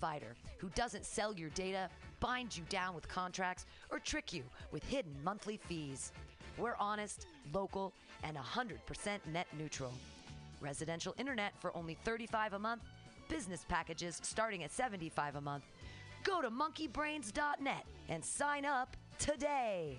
provider who doesn't sell your data, bind you down with contracts, or trick you with hidden monthly fees. We're honest, local, and 100% net neutral. Residential internet for only 35 a month, business packages starting at 75 a month. Go to monkeybrains.net and sign up today.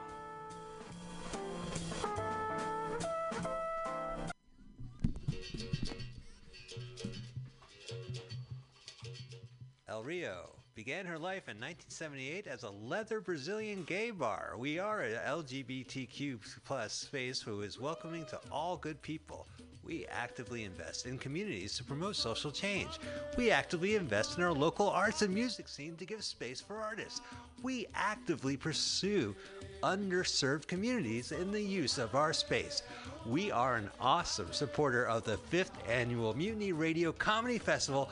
Rio began her life in 1978 as a leather Brazilian gay bar. We are an LGBTQ plus space who is welcoming to all good people. We actively invest in communities to promote social change. We actively invest in our local arts and music scene to give space for artists. We actively pursue underserved communities in the use of our space. We are an awesome supporter of the fifth annual Mutiny Radio Comedy Festival,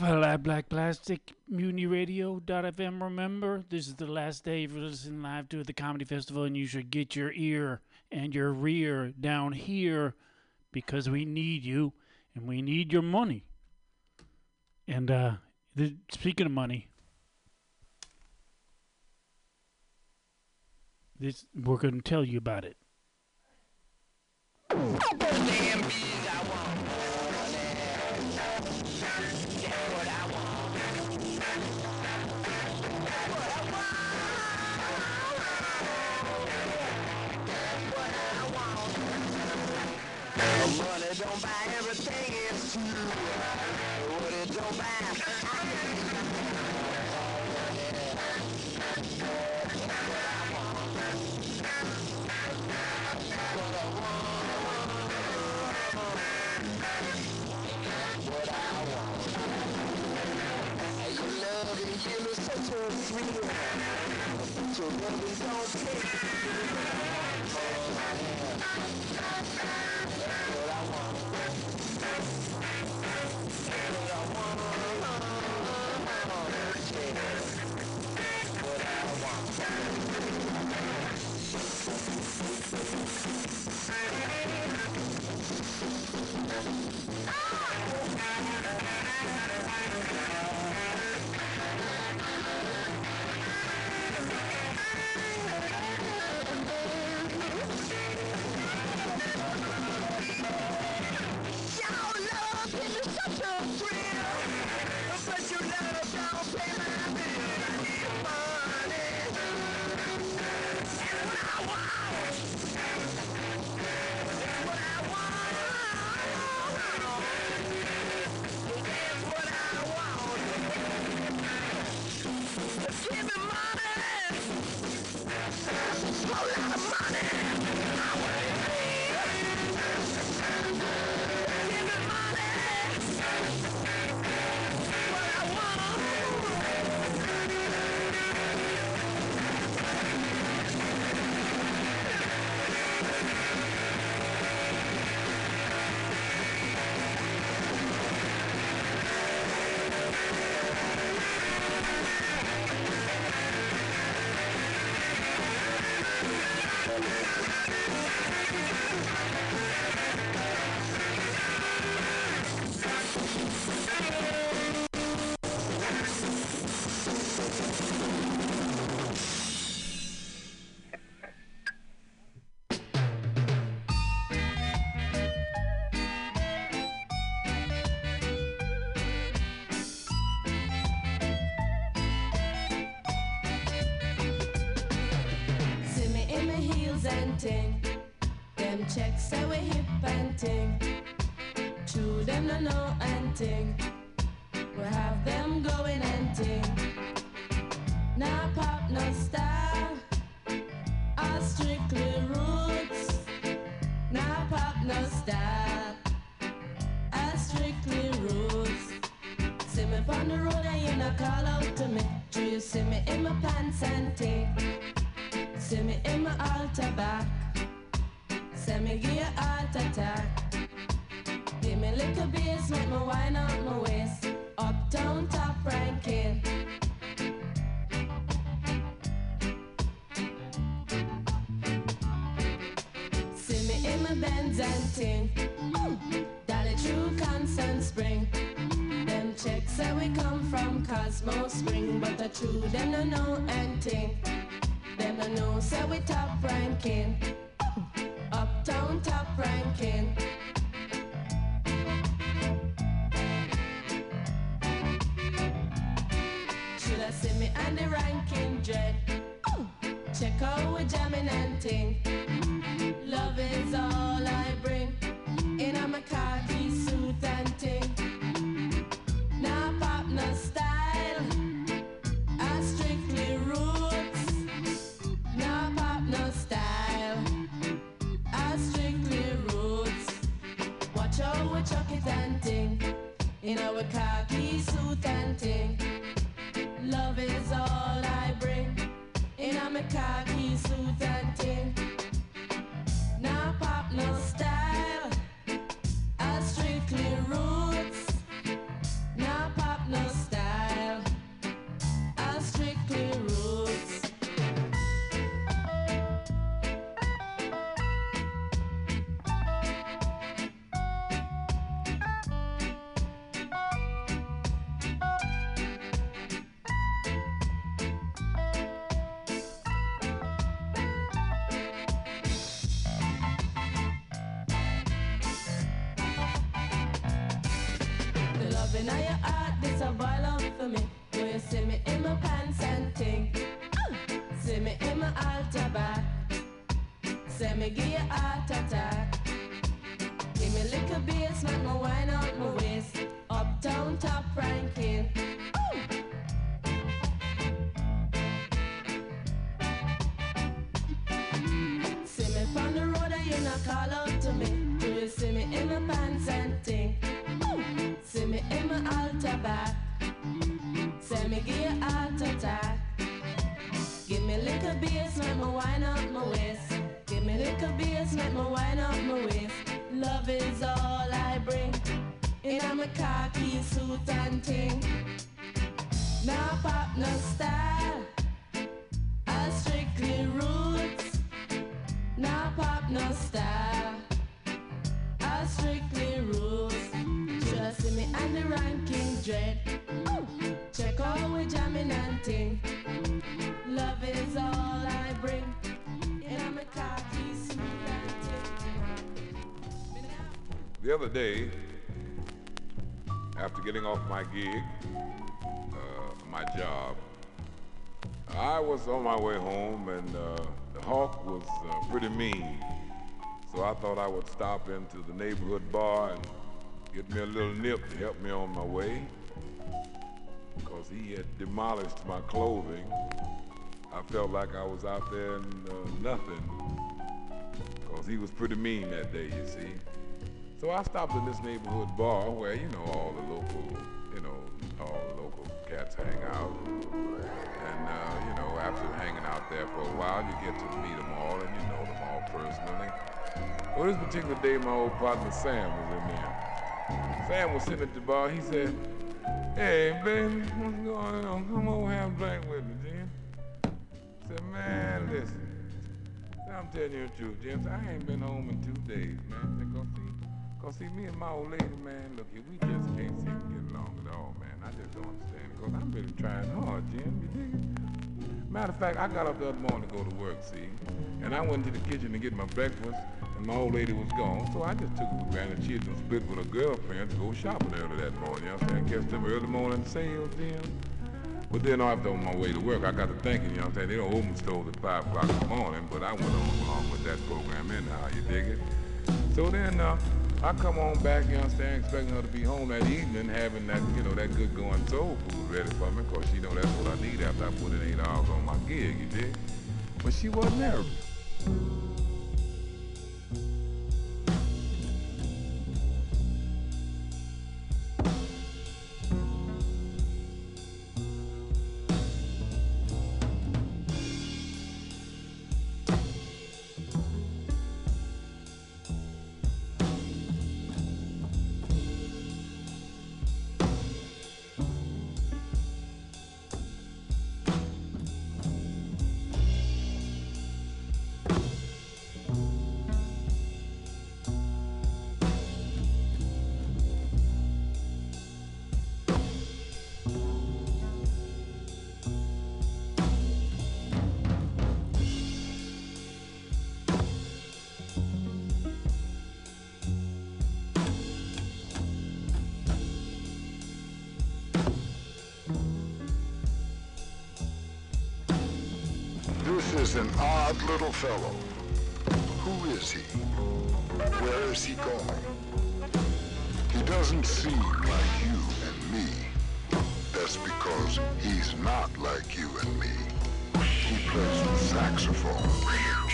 Black Plastic, Mutiny Radio.fm. Remember, this is the last day for listening live to the Comedy Festival, and you should get your ear and your rear down here because we need you and we need your money. And uh, the, speaking of money, this we're going to tell you about it. Thrill. So loving don't take true them no know anything. Them no know say we top ranking. The other day, after getting off my gig, uh, my job, I was on my way home and uh, the hawk was uh, pretty mean. So I thought I would stop into the neighborhood bar and get me a little nip to help me on my way. Because he had demolished my clothing. I felt like I was out there in uh, nothing. Because he was pretty mean that day, you see. So I stopped in this neighborhood bar where, you know, all the local, you know, all the local cats hang out. And, uh, you know, after hanging out there for a while, you get to meet them all and you know them all personally. Well, this particular day, my old partner Sam was in there. Sam was sitting at the bar. He said, Hey, baby, what's going on? Come over have a drink with me, Jim. I said, man, listen. I'm telling you the truth, James. I ain't been home in two days, man. See, cause see, me and my old lady, man, look here, we just can't seem to get along at all, man. I just don't understand it. Because I'm really trying hard, Jim. You dig it? Matter of fact, I got up the other morning to go to work, see? And I went to the kitchen to get my breakfast, and my old lady was gone. So I just took it for granted she had been split with her girlfriend to go shopping early that morning. You understand? Catch them early morning sales, Jim. But then after on my way to work, I got to thinking, you know what I'm saying? They don't open stores at 5 o'clock in the morning, but I went on along with that program anyhow, you dig it? So then uh, I come on back, you understand, expecting her to be home that evening, having that, you know, that good going soul food ready for me, because she know that's what I need after I put in eight hours on my gig, you dig? But she wasn't there. Is an odd little fellow. Who is he? Where is he going? He doesn't seem like you and me. That's because he's not like you and me. He plays the saxophone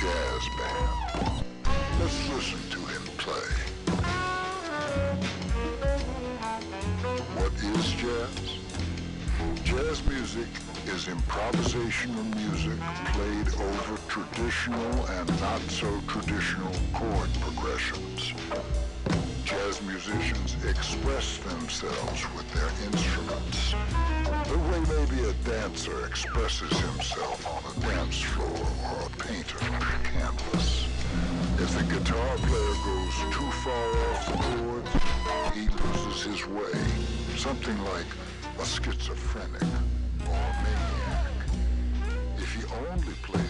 jazz band. Let's listen to him play. What is jazz? Jazz music is improvisational music played over traditional and not so traditional chord progressions. Jazz musicians express themselves with their instruments. The way maybe a dancer expresses himself on a dance floor or a painter on a canvas. If the guitar player goes too far off the chords, he loses his way. Something like a schizophrenic maniac. If he only plays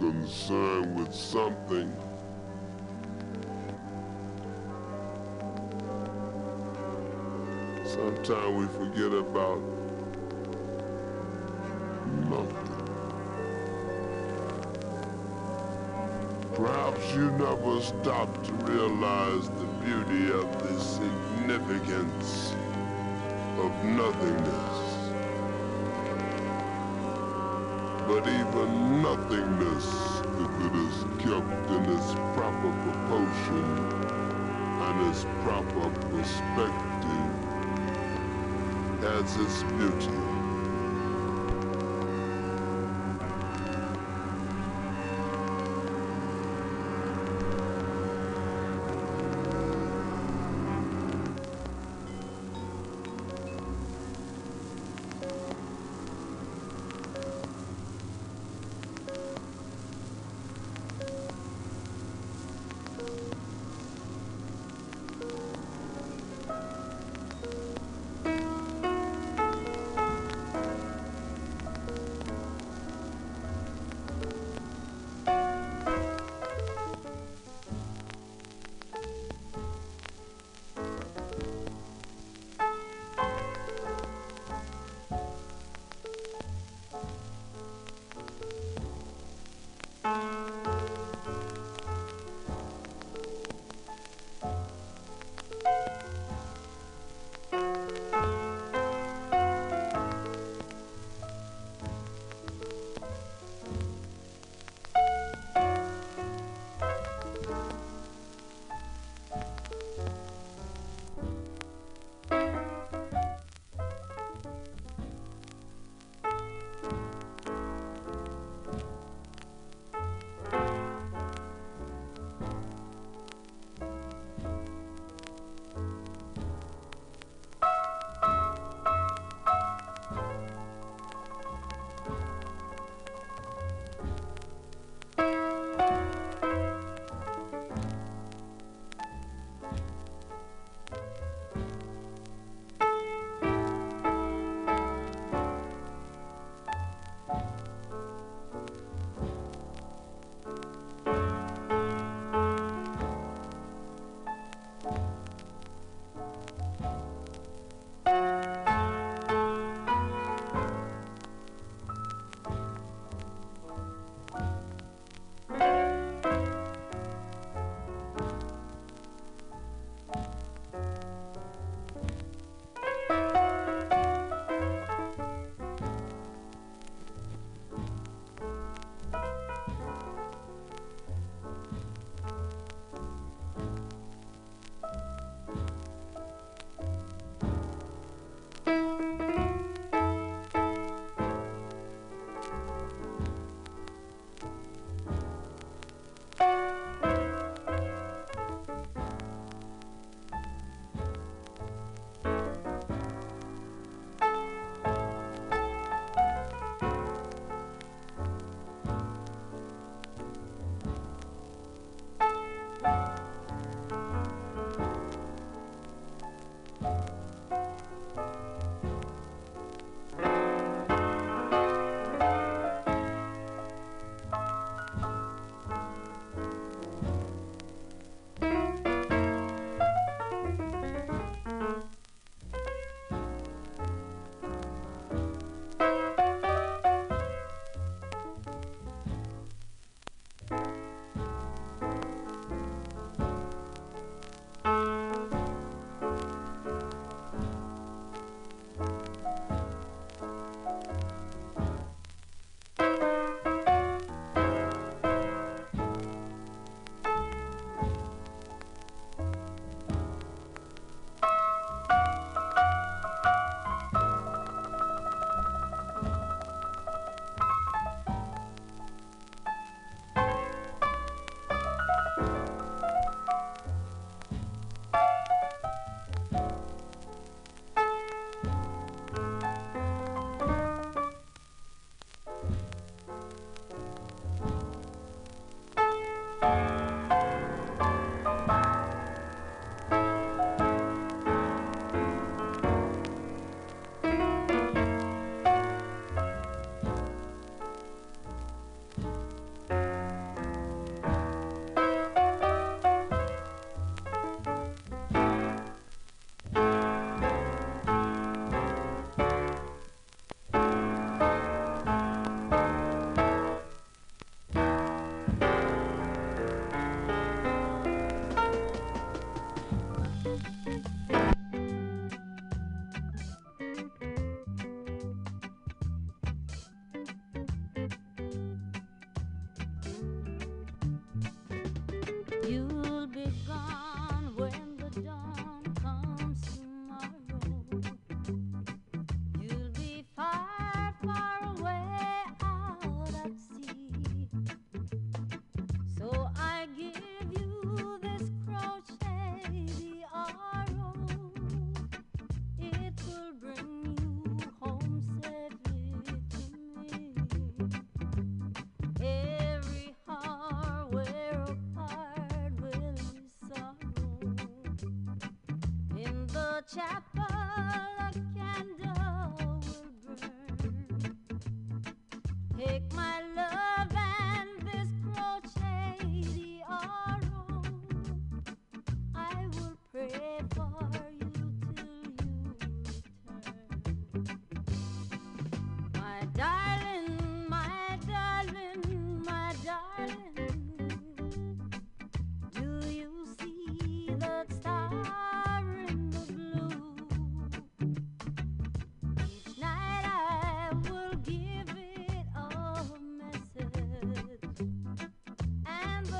concerned with something. Sometimes we forget about nothing. Perhaps you never stop to realize the beauty of the significance of nothingness. But even nothingness, if it is kept in its proper proportion and its proper perspective, has its beauty.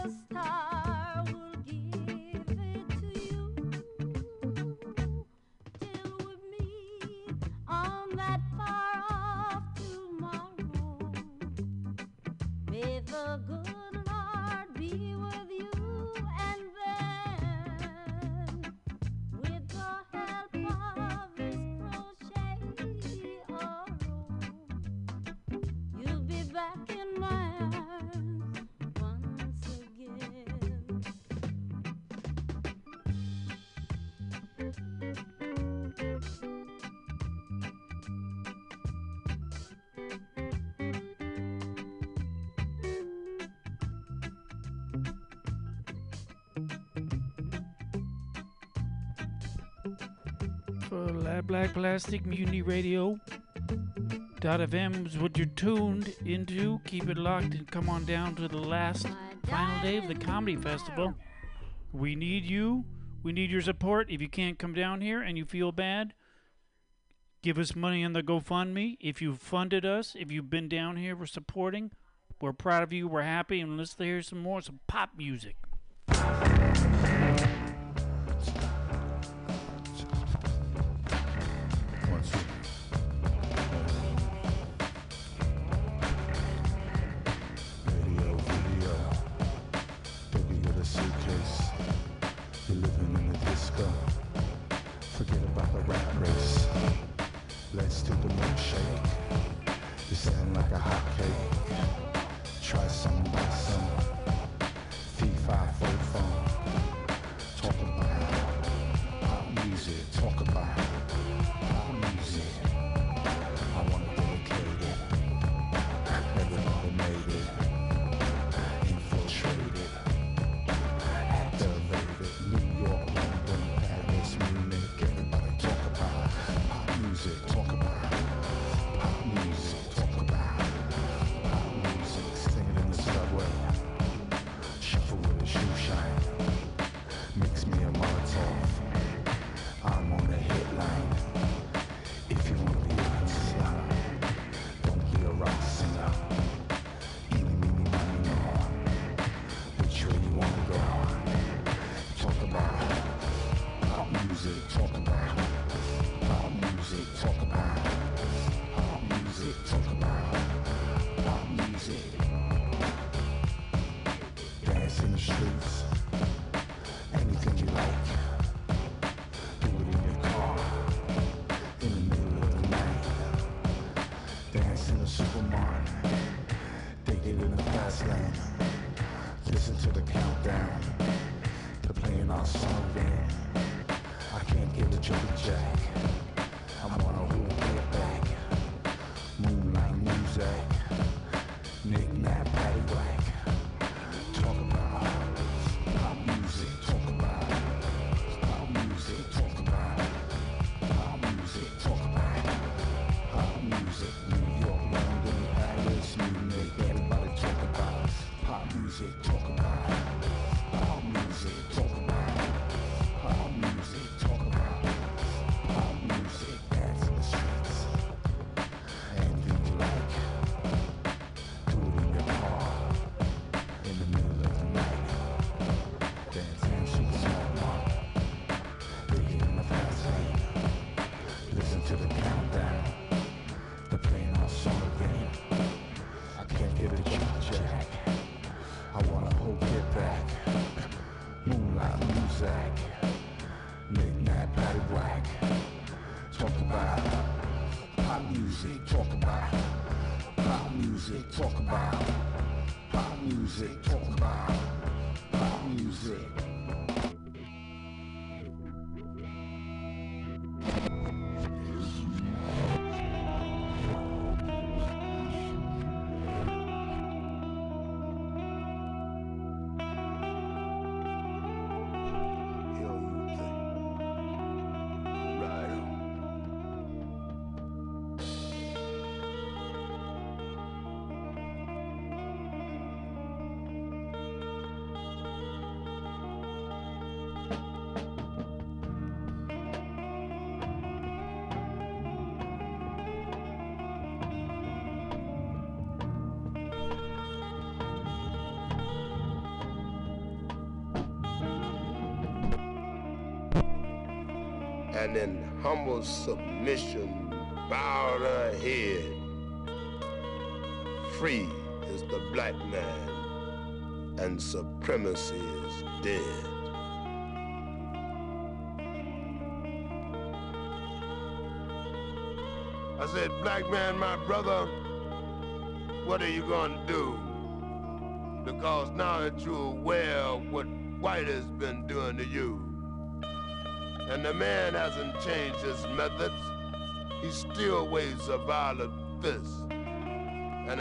Stop. Flat Black Plastic Mutiny Radio. Dot FM is what you're tuned into. Keep it locked and come on down to the last final day of the comedy festival. We need you. We need your support. If you can't come down here and you feel bad, give us money on the GoFundMe. If you funded us, if you've been down here, we're supporting. We're proud of you. We're happy. And let's hear some more, some pop music. And in humble submission bowed her head. Free is the black man, and supremacy is dead. I said, black man, my brother, what are you gonna do? Because now that you're aware of what white has been doing to you, and the man hasn't changed his methods, he still waves a violent fist. And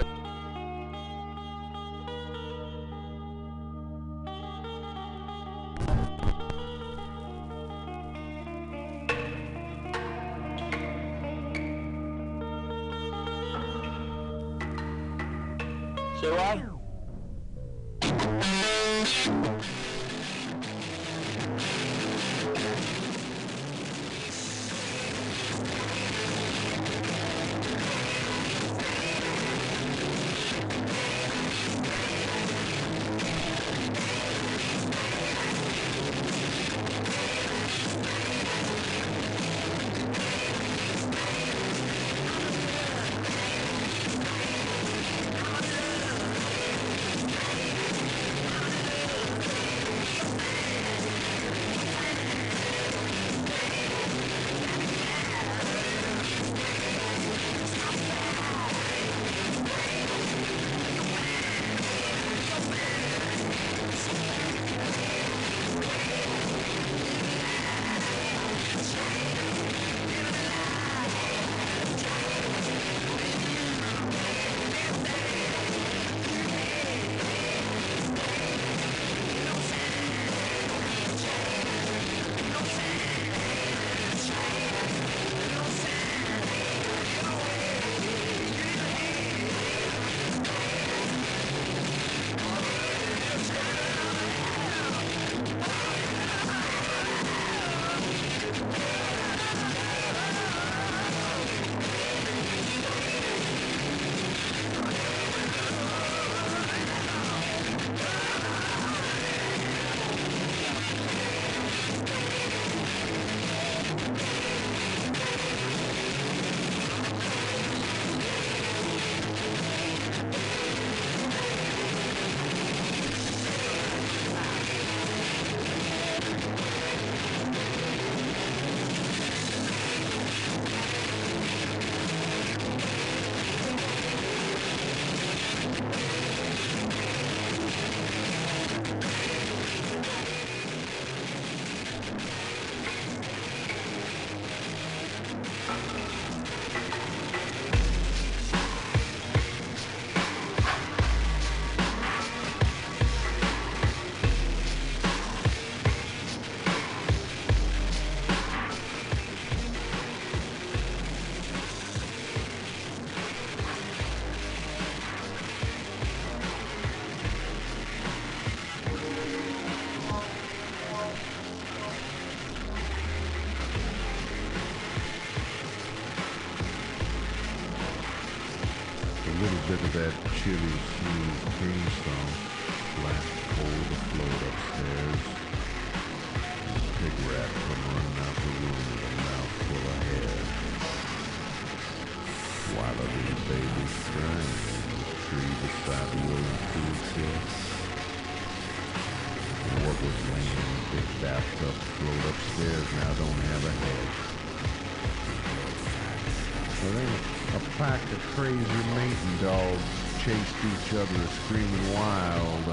each other screaming wild.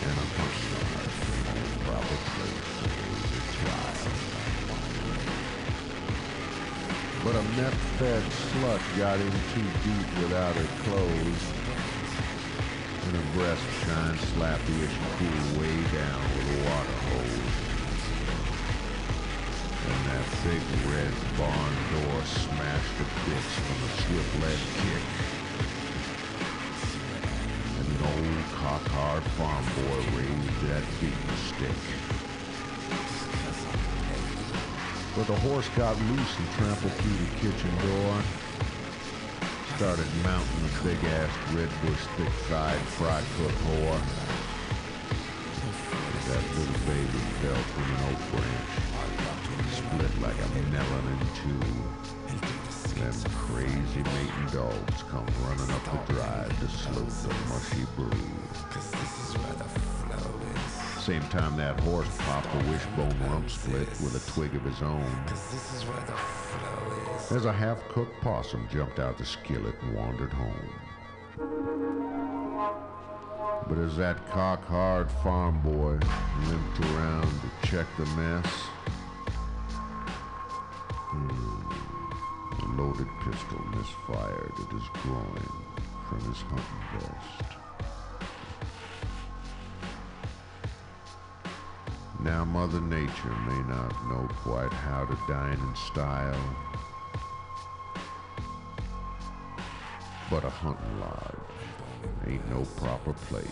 And a a child. But a meth-fed slut got in too deep without her clothes. And her breast shined slappy as she cooled way down with a water hose. And that big red barn door smashed to bits from a swift lead kick. Old cock-hard farm boy raised that beating stick. But the horse got loose and trampled through the kitchen door. Started mounting a big-ass redbush thick-thighed fry cook whore. That little baby fell from an oak branch. split like a melon in two. Them crazy mating dogs come running up the drive to slope the mushy brew. Same time that horse popped a wishbone rump split with a twig of his own. As a half-cooked possum jumped out the skillet and wandered home. But as that cock-hard farm boy limped around to check the mess, hmm, a loaded pistol misfired at his groin from his hunting vest. Now Mother Nature may not know quite how to dine in style, but a hunting lodge ain't no proper place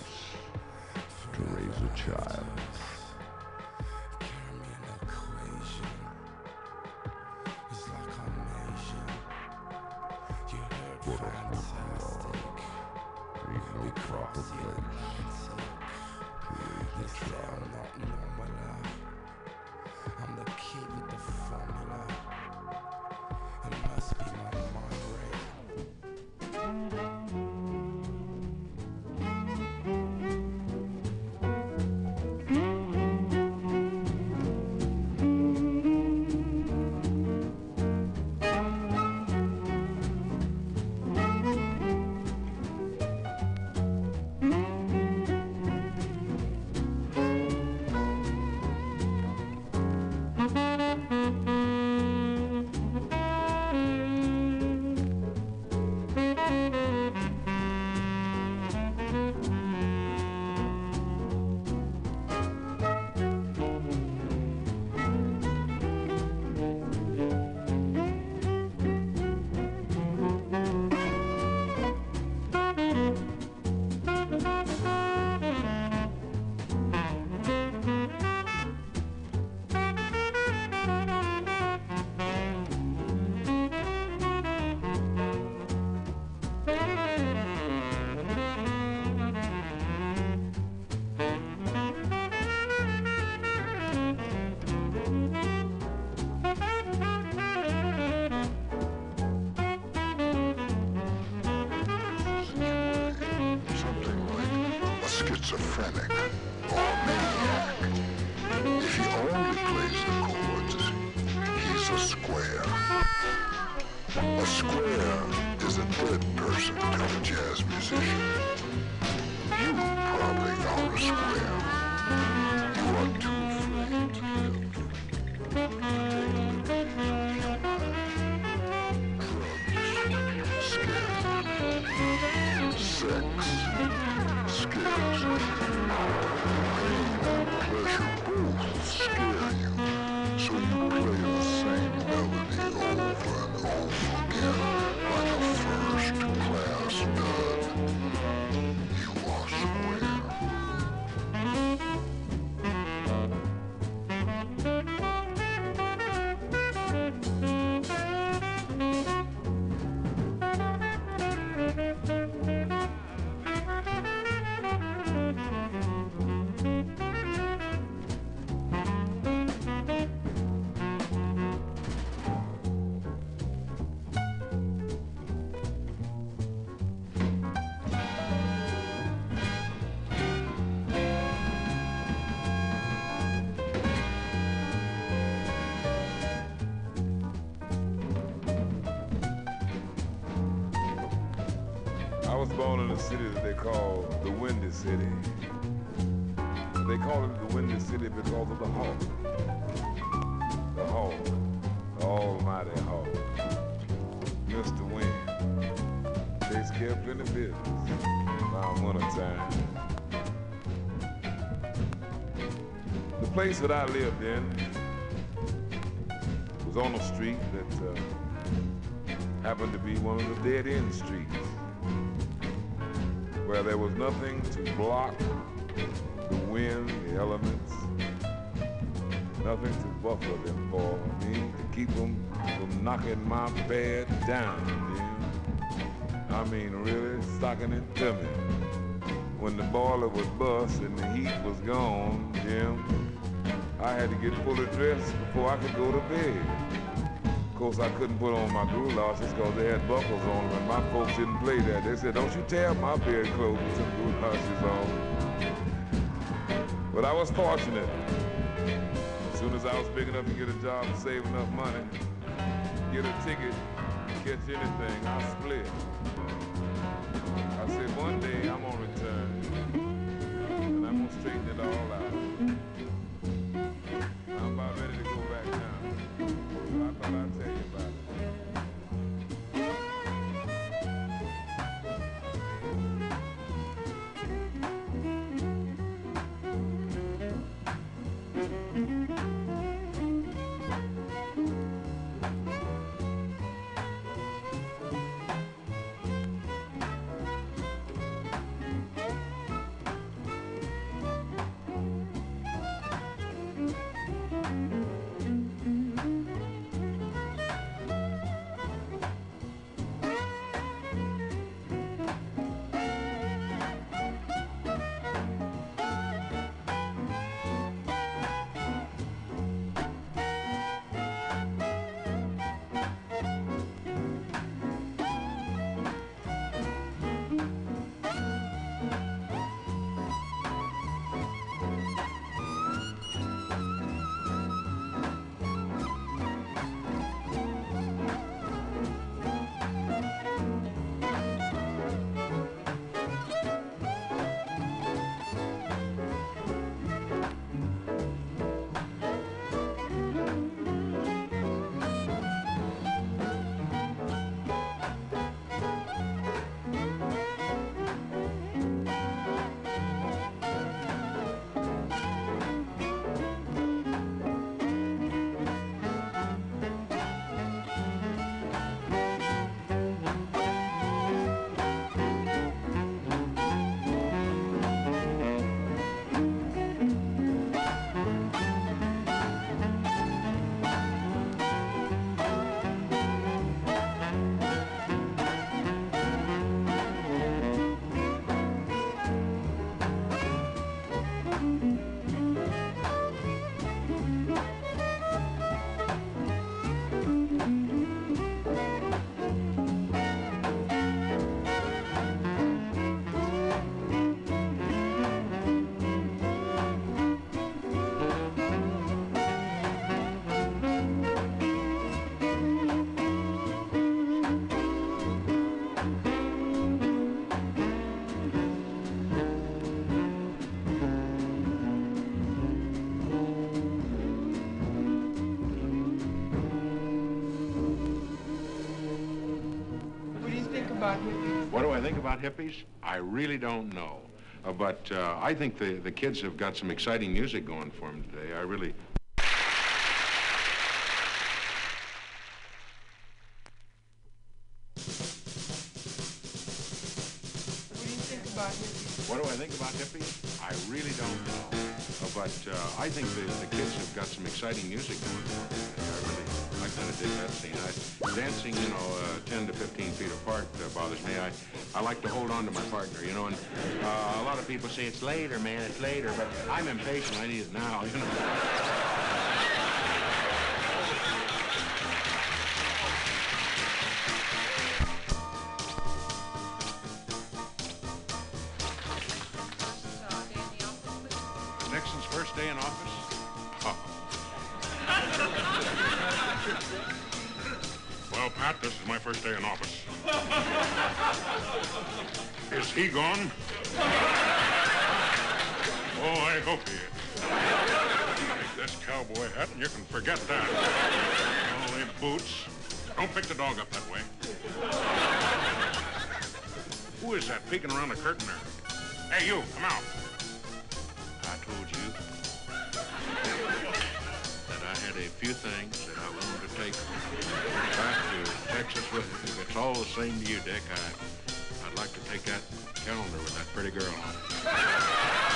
to raise a child. Ain't no proper place place that I lived in was on a street that uh, happened to be one of the dead end streets where there was nothing to block the wind, the elements, nothing to buffer them for me to keep them from knocking my bed down. I mean, really stocking it to me. The heat was gone, Jim, I had to get fully dressed before I could go to bed. Of course, I couldn't put on my goulashes because they had buckles on them, and my folks didn't play that. They said, don't you tear my bed clothes with some goulashes on. But I was fortunate. As soon as I was big enough to get a job and save enough money, get a ticket, catch anything, I split. I said, one day I'm return, and I'm gonna straighten it all out. Think about hippies? I really don't know. Uh, but uh, I think the, the kids have got some exciting music going for them today. I really. What do you think about hippies? What do I think about hippies? I really don't know. Uh, but uh, I think the, the kids have got some exciting music going for them today. I really, I kind of dig that scene. I, dancing, you know, uh, 10 to 15 feet apart uh, bothers me. I, I like to hold on to my partner, you know, and uh, a lot of people say it's later, man, it's later, but I'm impatient. I need it now, you know. Nixon's first day in office? Well, Pat, this is my first day in office. Is he gone? Oh, I hope he is. Take this cowboy hat and you can forget that. Only boots. Don't pick the dog up that way. Who is that peeking around the curtain there? Hey, you, come out. Texas with me. If it's all the same to you, Dick, I, I'd like to take that calendar with that pretty girl on it.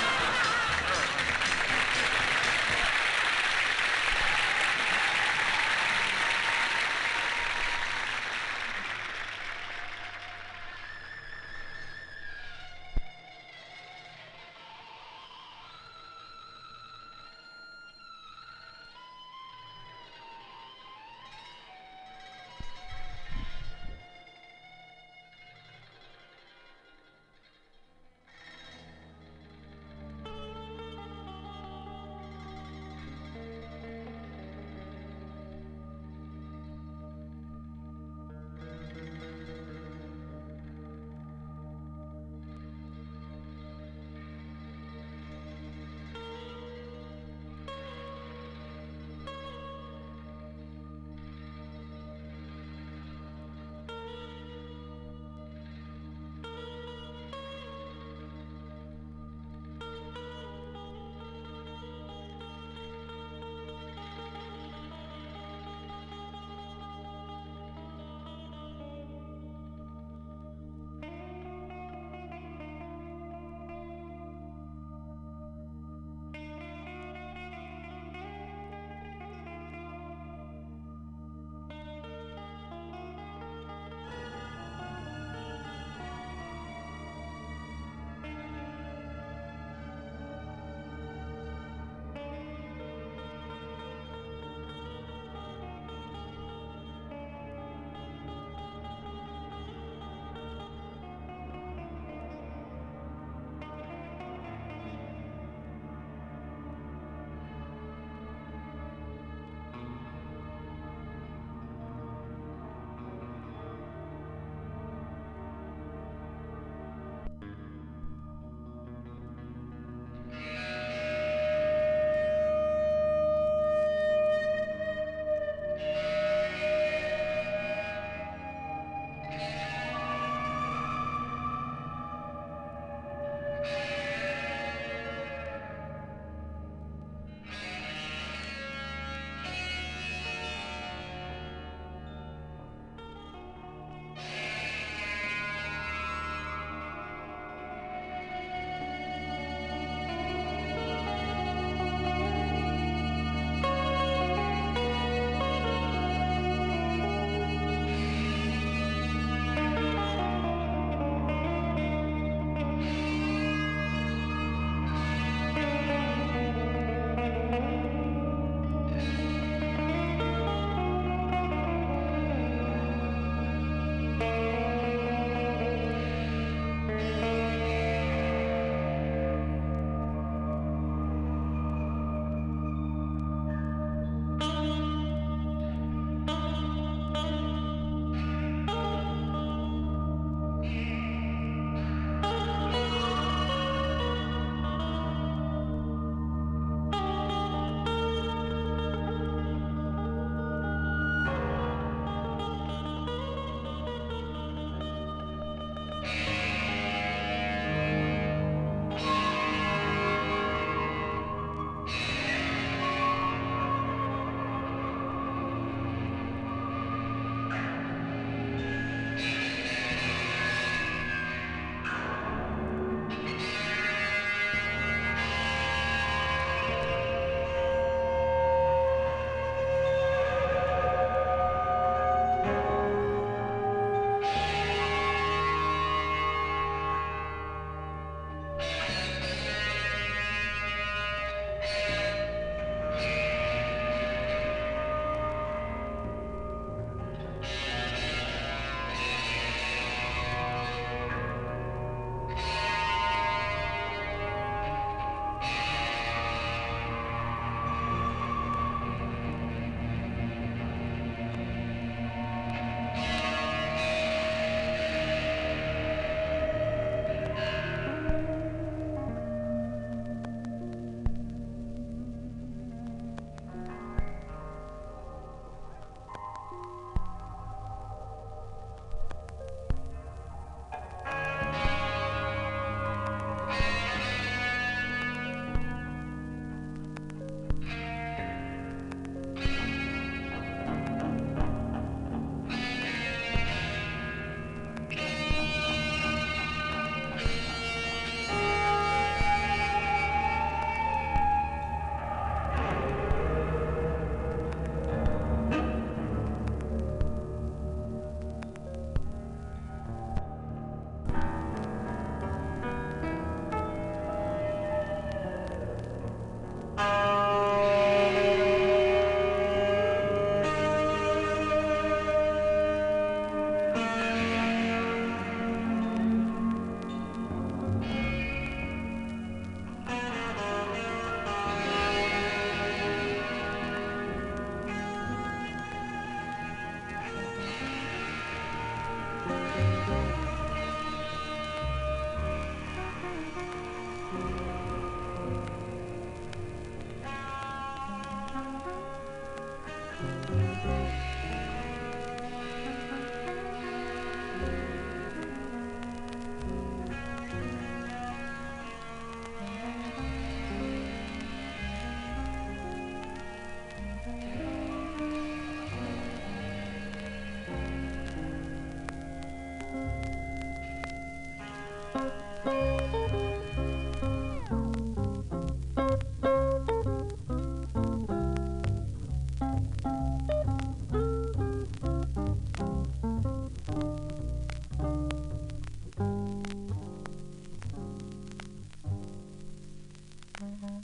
Thank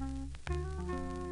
you.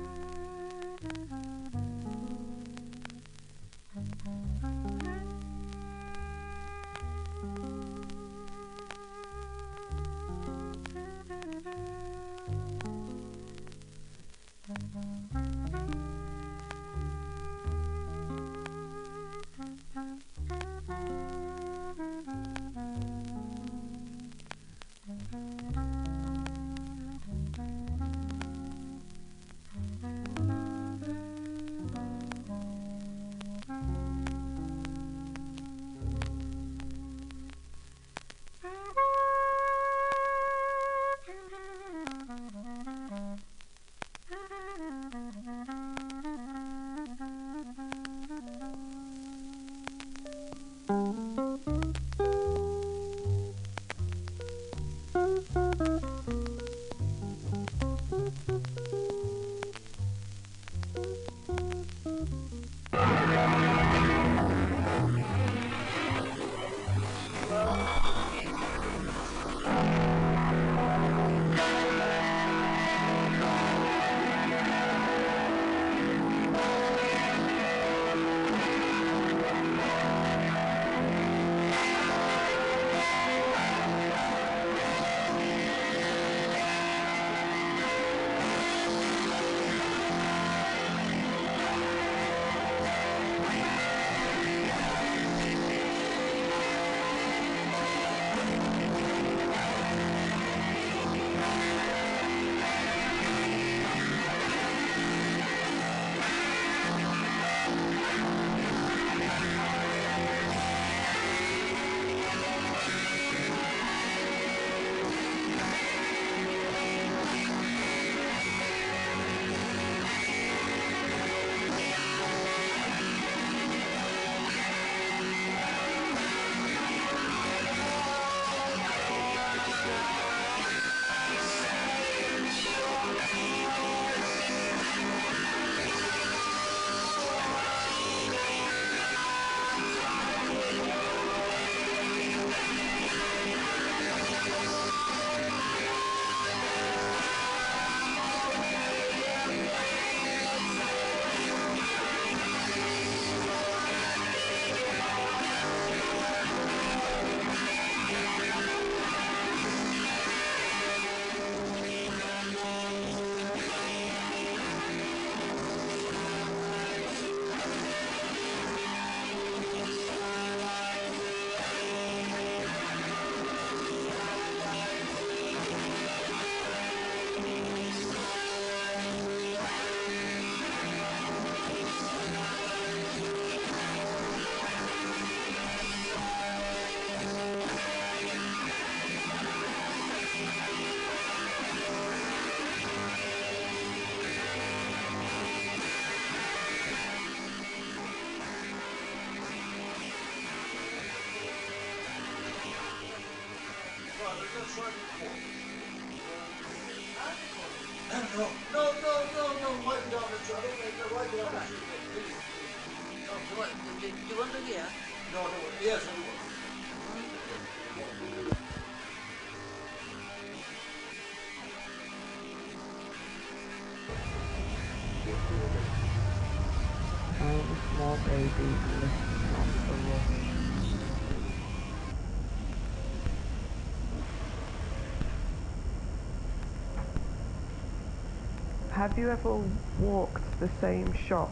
Have you ever walked the same shop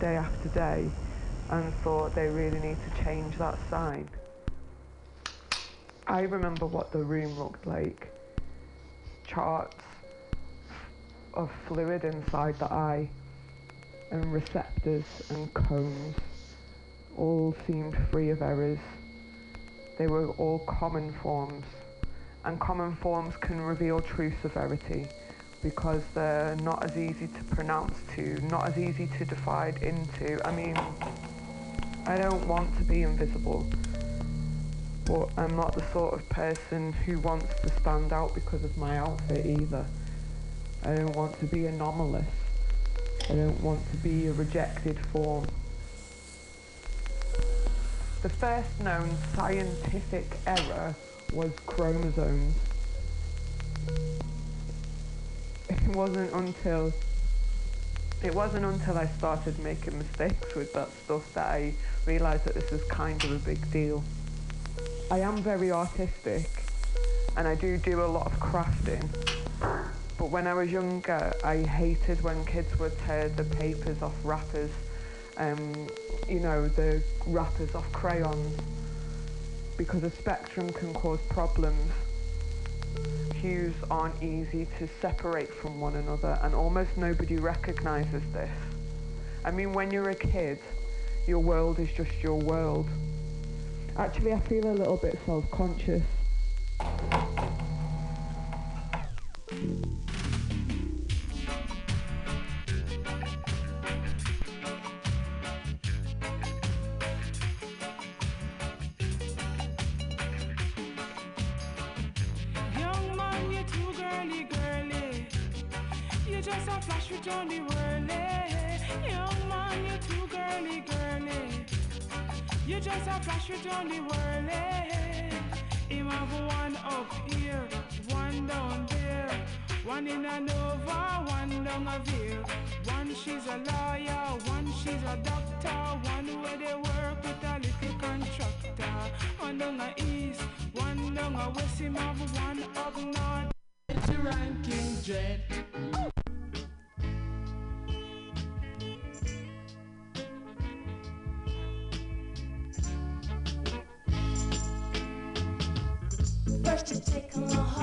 day after day and thought they really need to change that sign? I remember what the room looked like. Charts of fluid inside the eye and receptors and cones all seemed free of errors. They were all common forms, and common forms can reveal true severity because they're not as easy to pronounce to, not as easy to divide into. I mean, I don't want to be invisible, but I'm not the sort of person who wants to stand out because of my outfit either. I don't want to be anomalous. I don't want to be a rejected form. The first known scientific error was chromosomes. It wasn't until it wasn't until I started making mistakes with that stuff that I realised that this was kind of a big deal. I am very artistic and I do do a lot of crafting. But when I was younger, I hated when kids would tear the papers off wrappers, um, you know, the wrappers off crayons, because a spectrum can cause problems. Hues aren't easy to separate from one another, and almost nobody recognises this. I mean, when you're a kid, your world is just your world. Actually, I feel a little bit self-conscious. Just a flash with Johnny Whirly. Young man, you're too girly, girly. You just a flash with Johnny Whirly. Him have one up here, one down there. One in a Nova, one down a Veer. One she's a lawyer, one she's a doctor. One where they work with a little contractor. One down a East, one down a West. Him have one up North. It's a ranking dread. You take my heart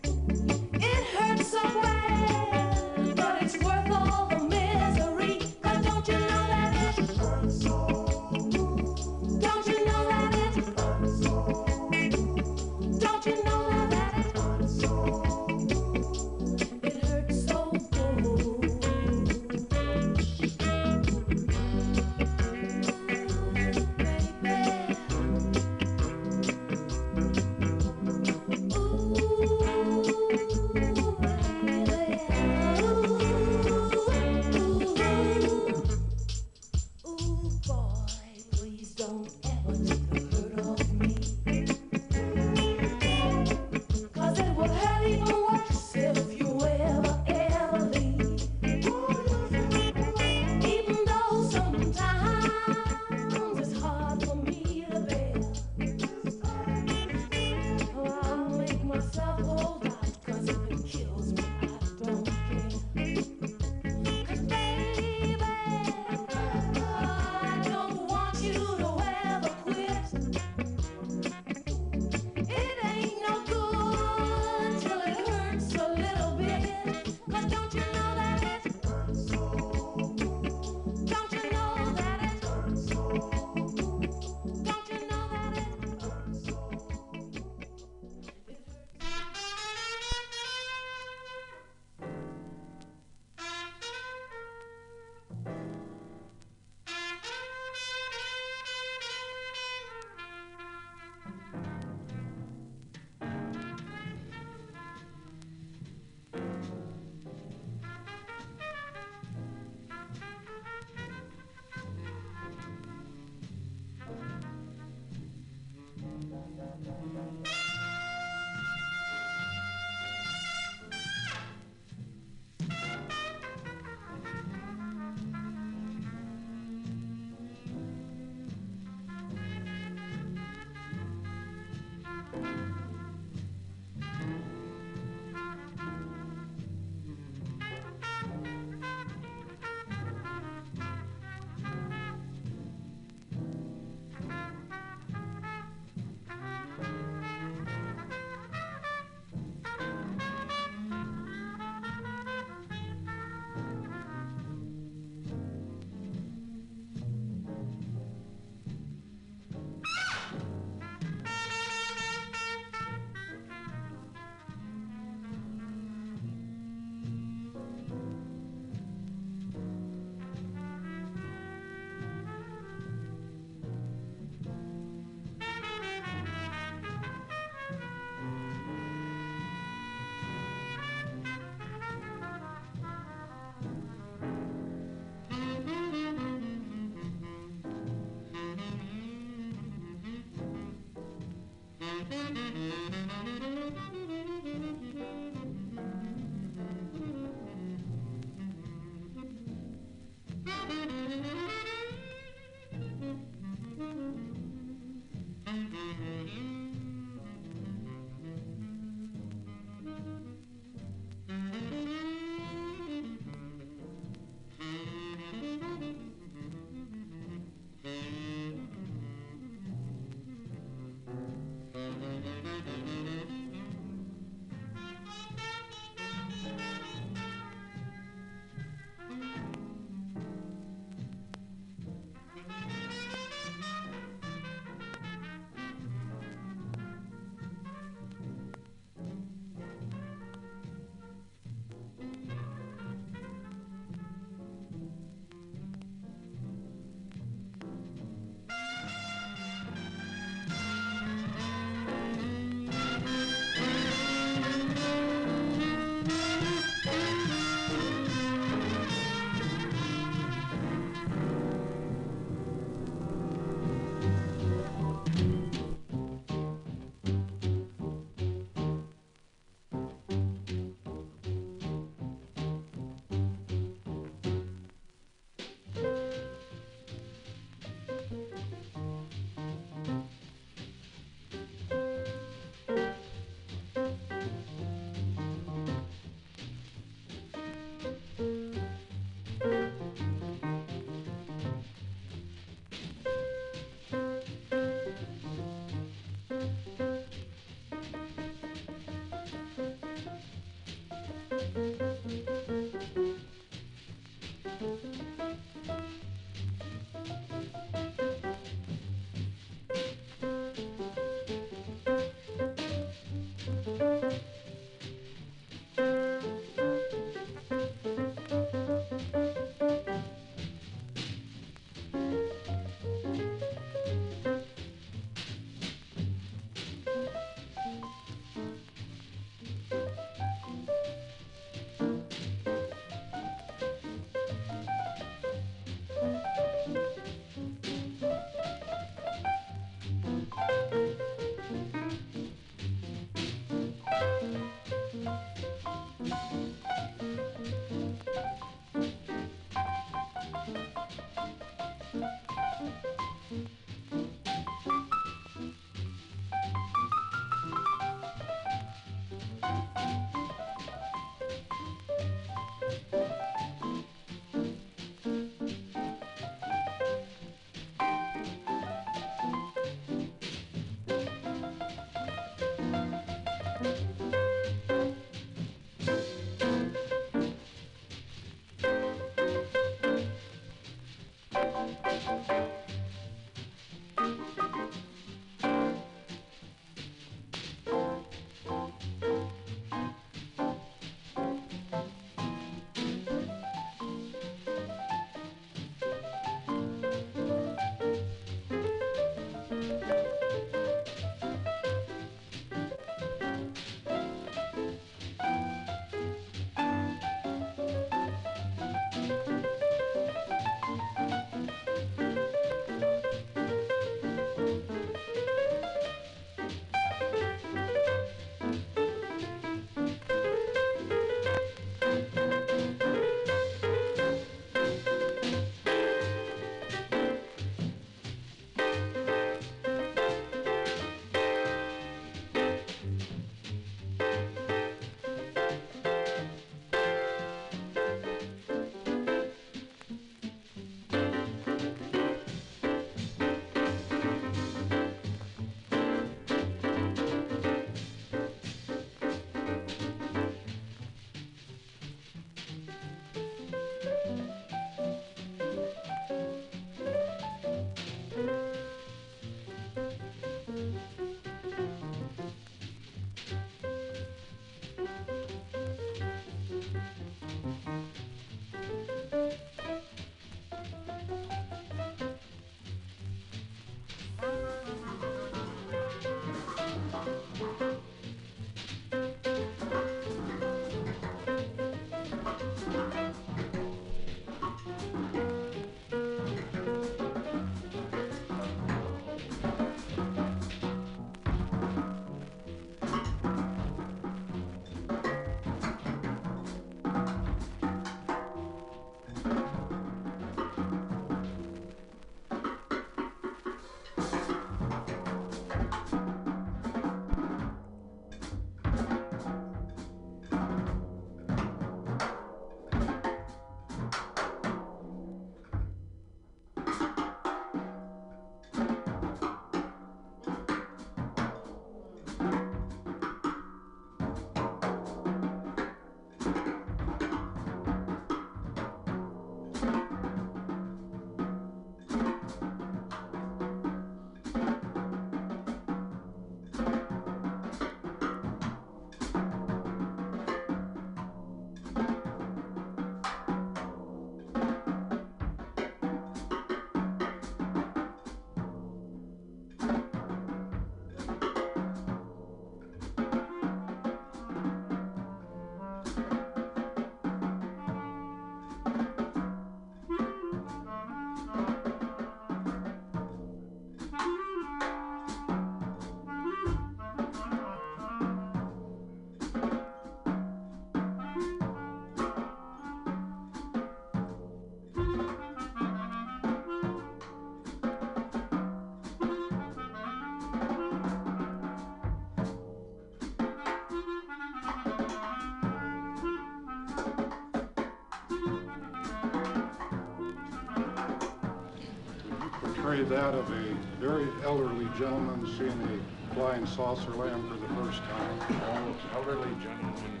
Portray that of a very elderly gentleman seeing a flying saucer land for the first time. Elderly gentleman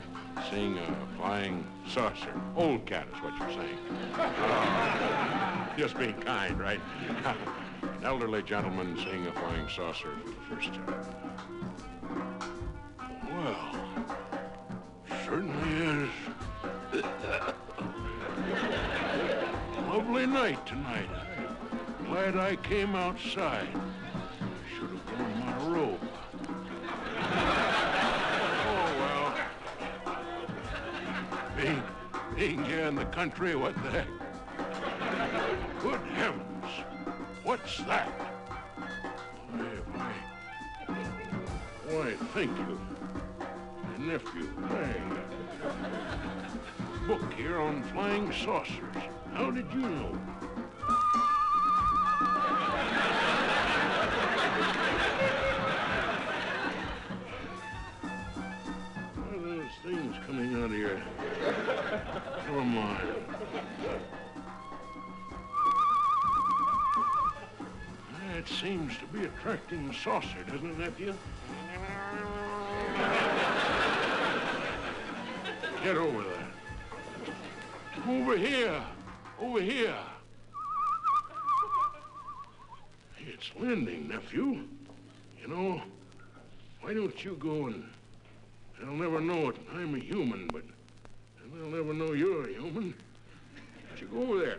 seeing a flying saucer. Old cat is what you're saying. Just being kind, right? An elderly gentleman seeing a flying saucer for the first time. Came outside. Should have worn my robe. Oh, well. Being, being here in the country, what the heck? Good heavens. What's that? Why, why, thank you. Nephew, hey. Uh, book here on flying saucers. How did you know? Seems to be attracting the saucer, doesn't it, nephew? Get over there. Over here. Over here. It's landing, nephew. You know, why don't you go and... They'll never know it. I'm a human, but they'll never know you're a human. But you go over there.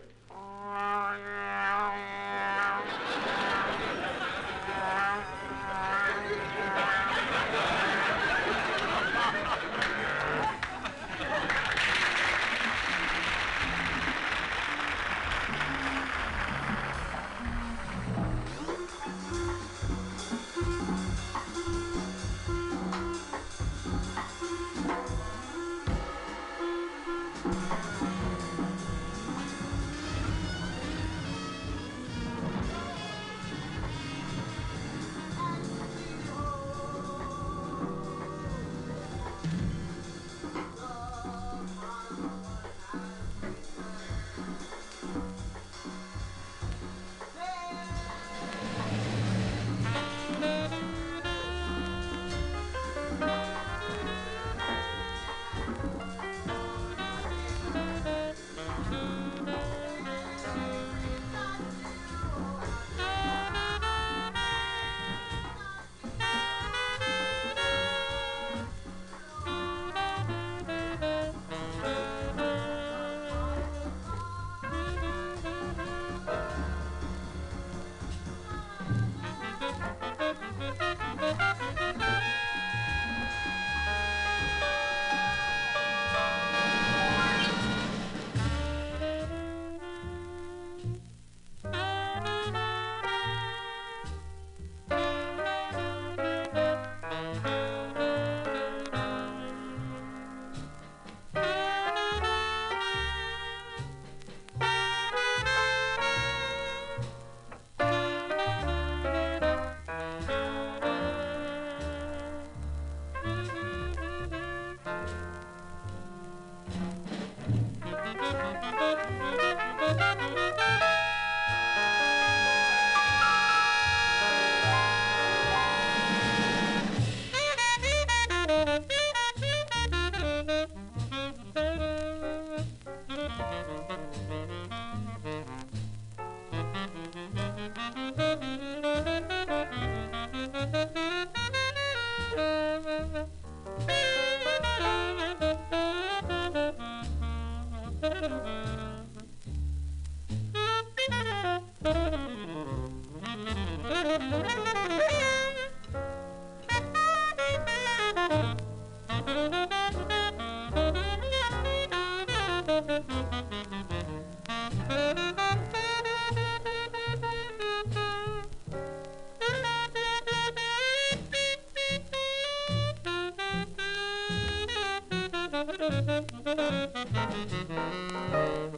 Thank you.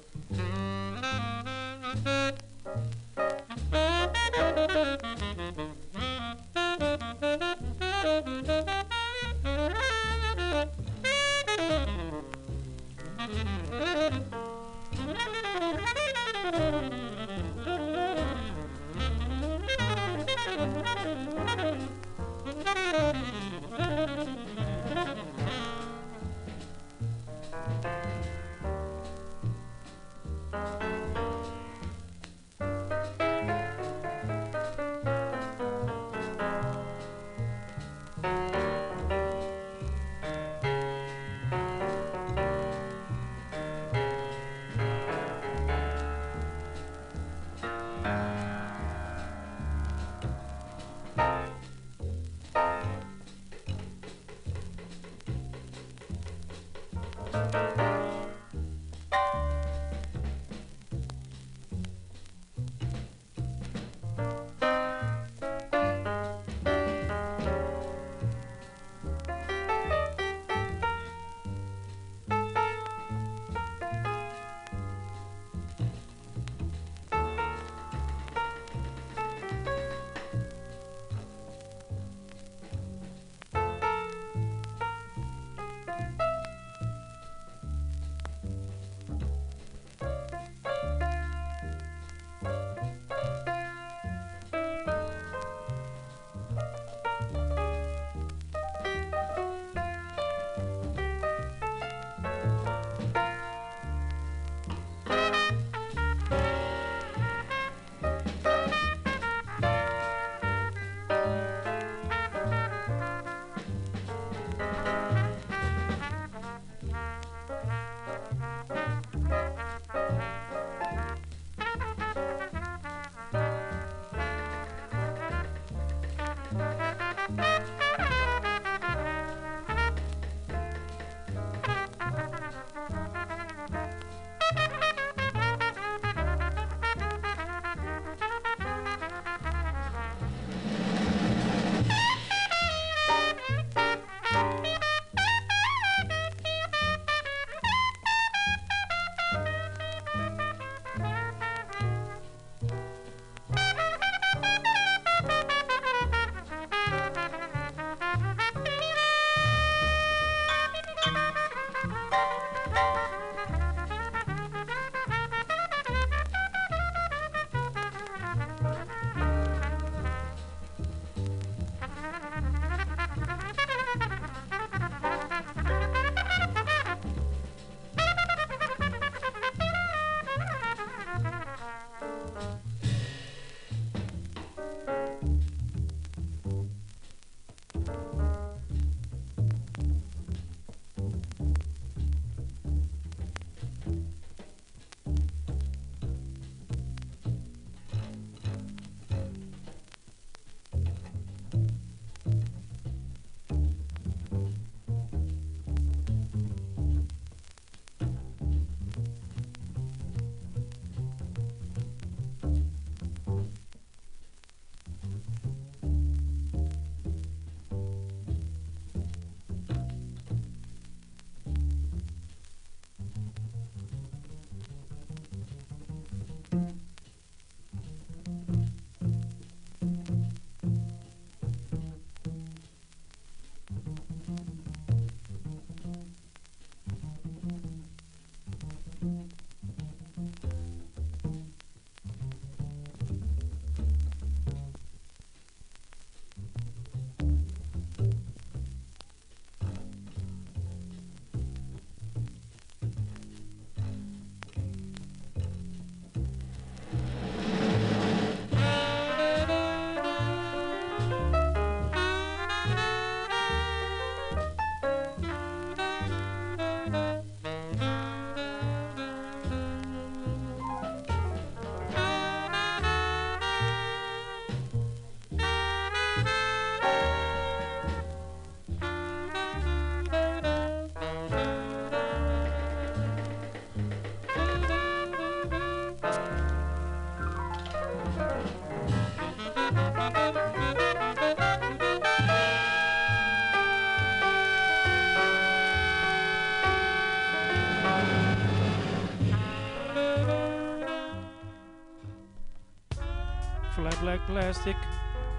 Plastic,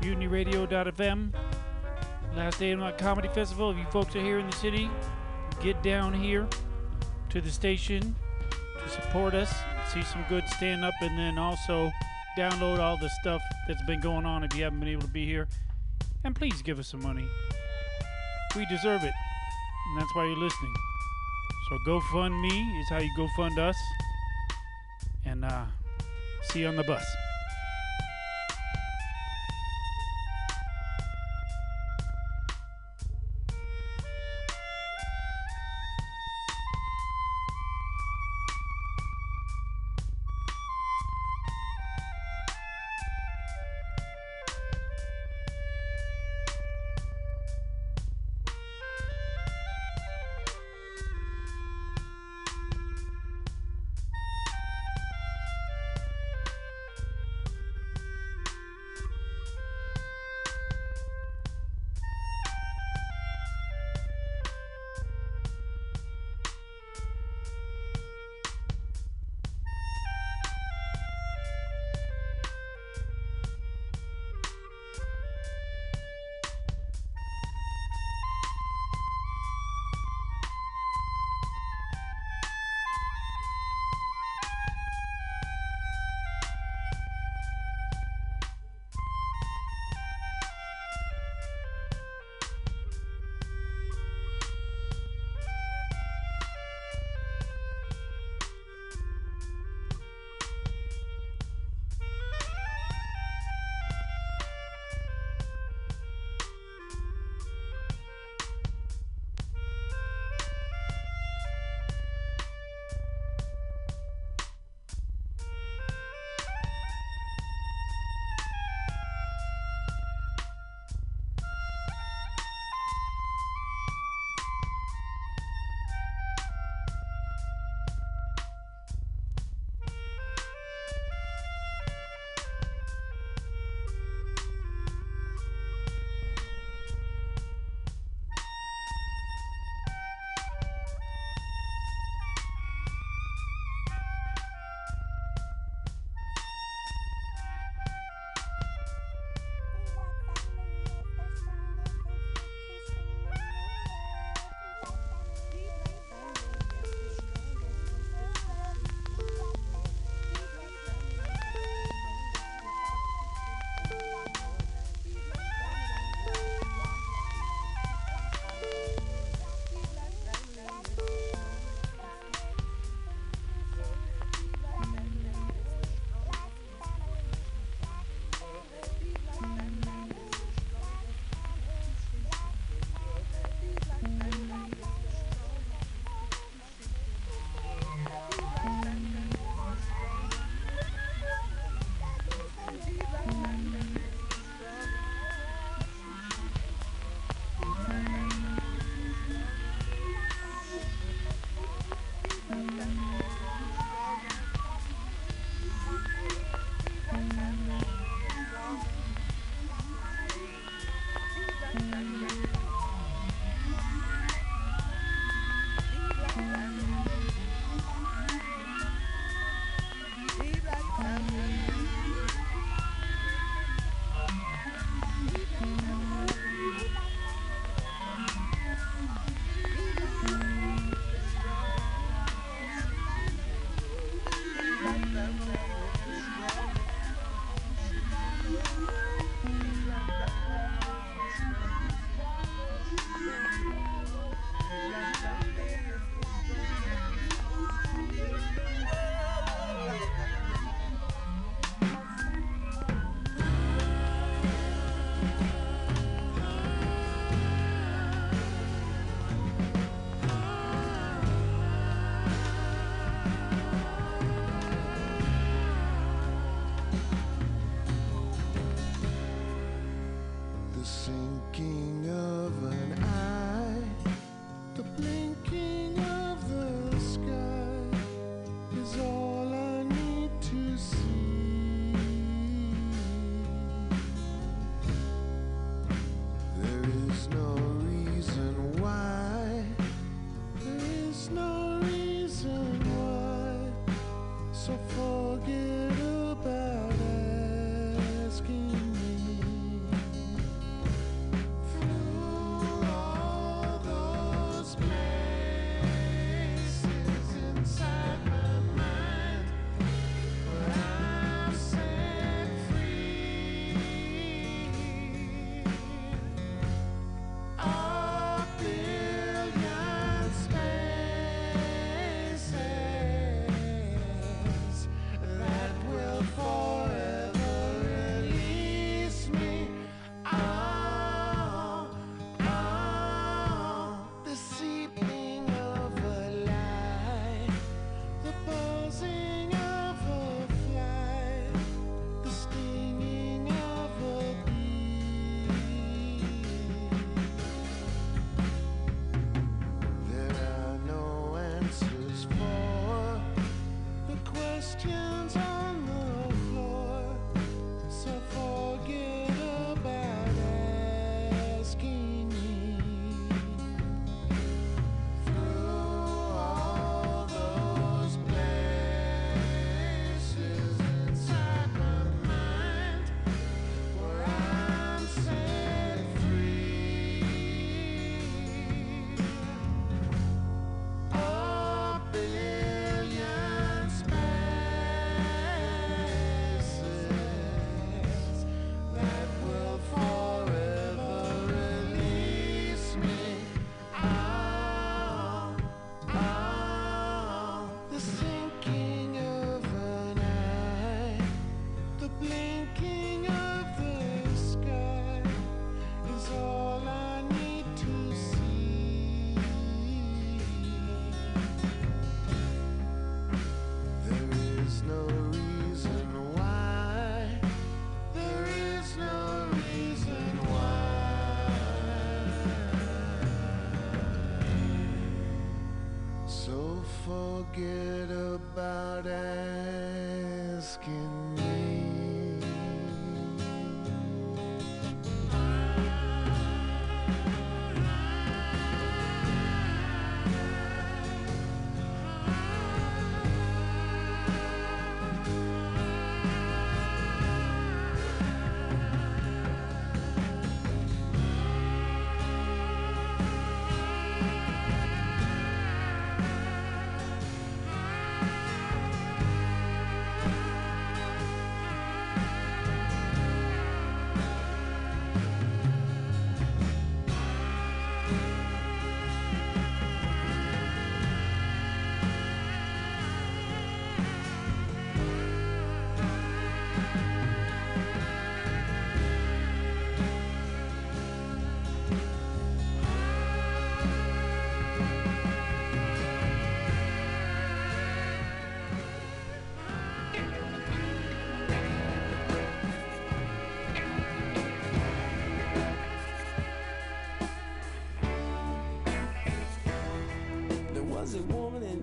MutinyRadio.fm. Last day of my comedy festival. If you folks are here in the city, get down here to the station to support us, see some good stand up, and then also download all the stuff that's been going on if you haven't been able to be here. And please give us some money. We deserve it. And that's why you're listening. So GoFundMe is how you go fund us. And uh, see you on the bus.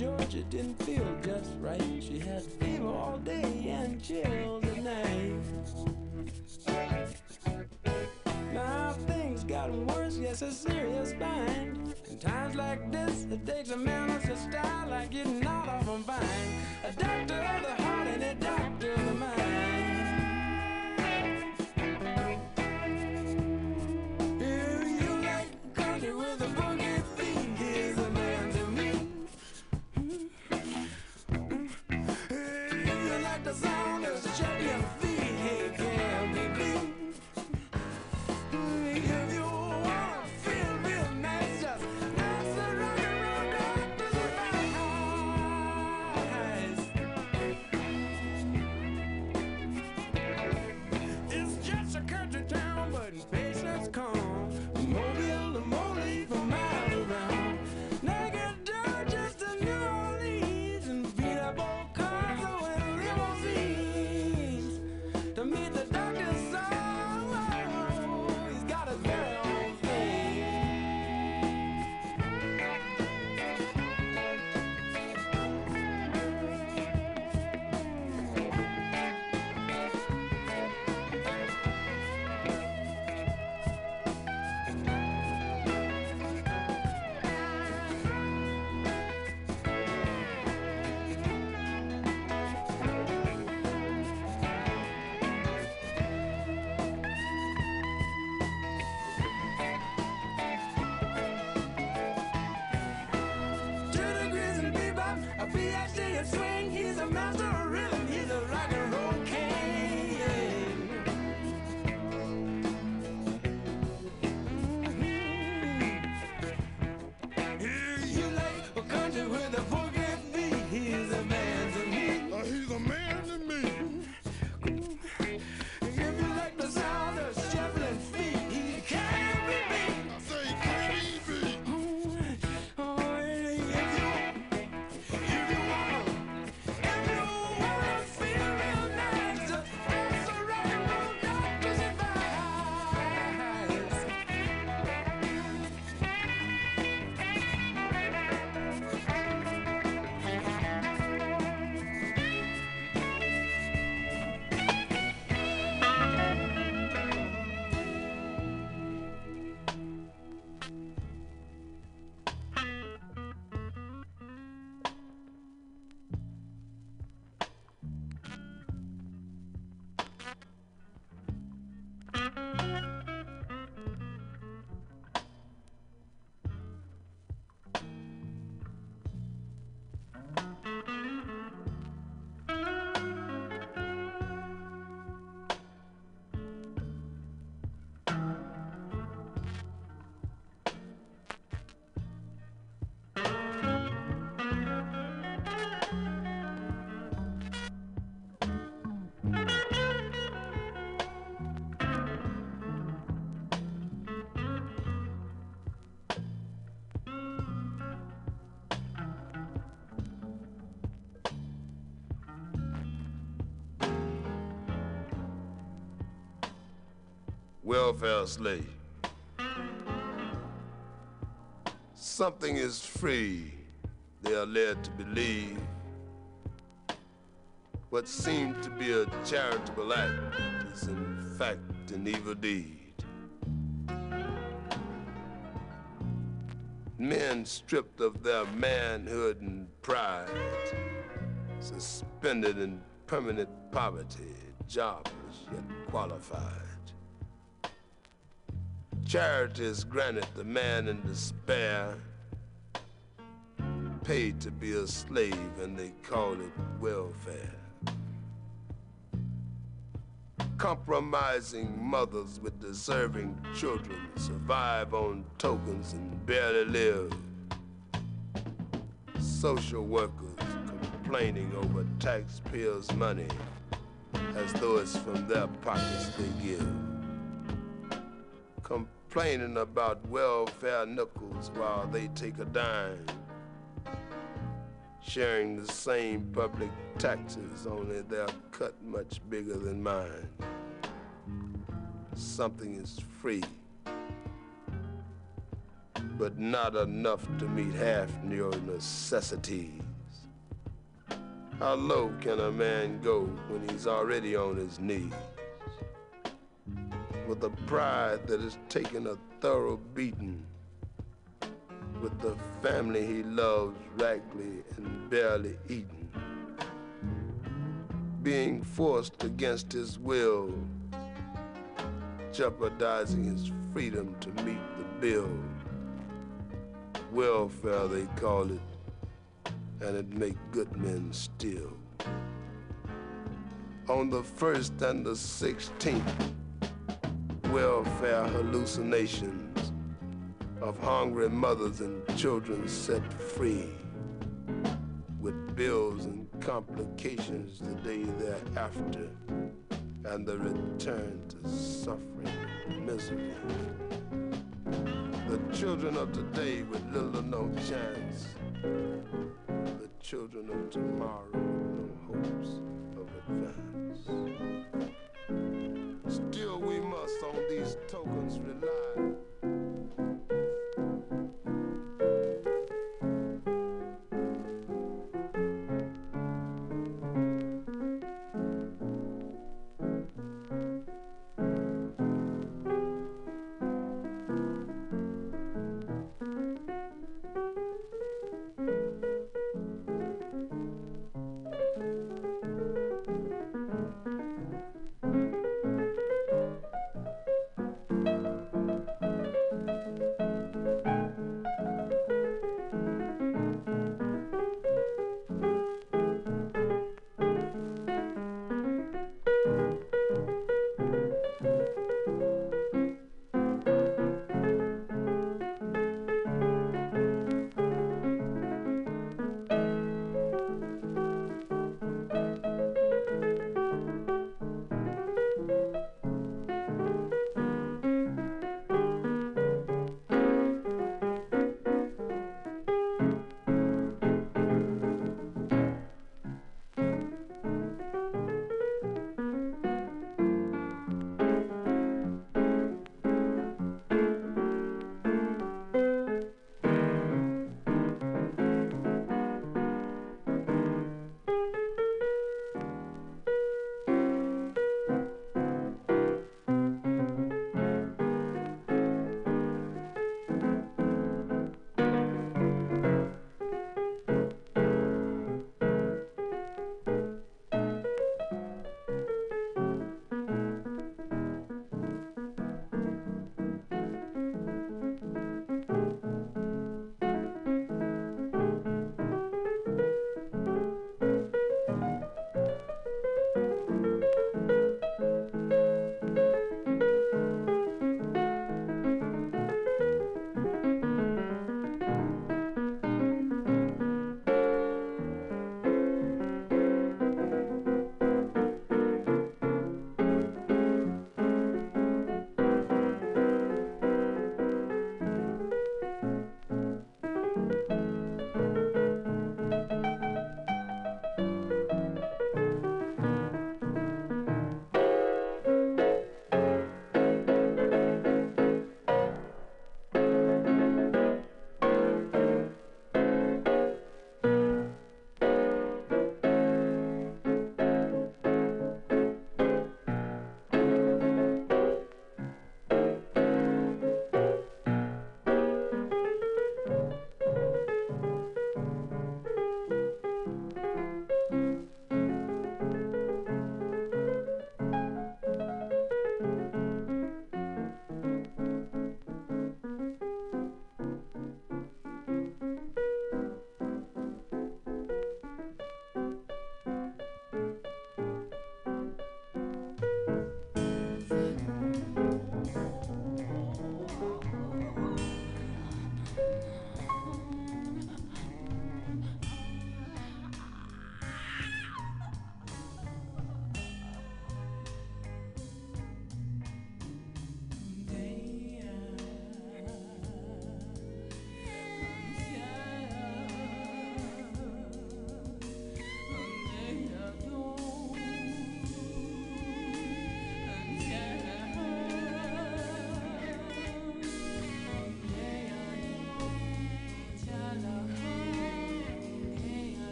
Georgia didn't feel just right. She had fever all day and chills at night. Now things got worse, yes, I see. welfare slave. Something is free, they are led to believe. What seemed to be a charitable act is in fact an evil deed. Men stripped of their manhood and pride, suspended in permanent poverty, jobless yet qualified. Charity is granted the man in despair, paid to be a slave, and they call it welfare. Compromising mothers with deserving children survive on tokens and barely live. Social workers complaining over taxpayers' money as though it's from their pockets they give. Complaining about welfare nickels while they take a dime. Sharing the same public taxes, only they're cut much bigger than mine. Something is free, but not enough to meet half your necessities. How low can a man go when he's already on his knees? With a pride that has taken a thorough beating, with the family he loves raggedly and barely eating, being forced against his will, jeopardizing his freedom to meet the bill. Welfare, they call it, and it make good men still. On the first and the sixteenth, welfare hallucinations of hungry mothers and children set free with bills and complications the day thereafter and the return to suffering misery. The children of today with little or no chance. The children of tomorrow with no hopes of advance. On these tokens rely.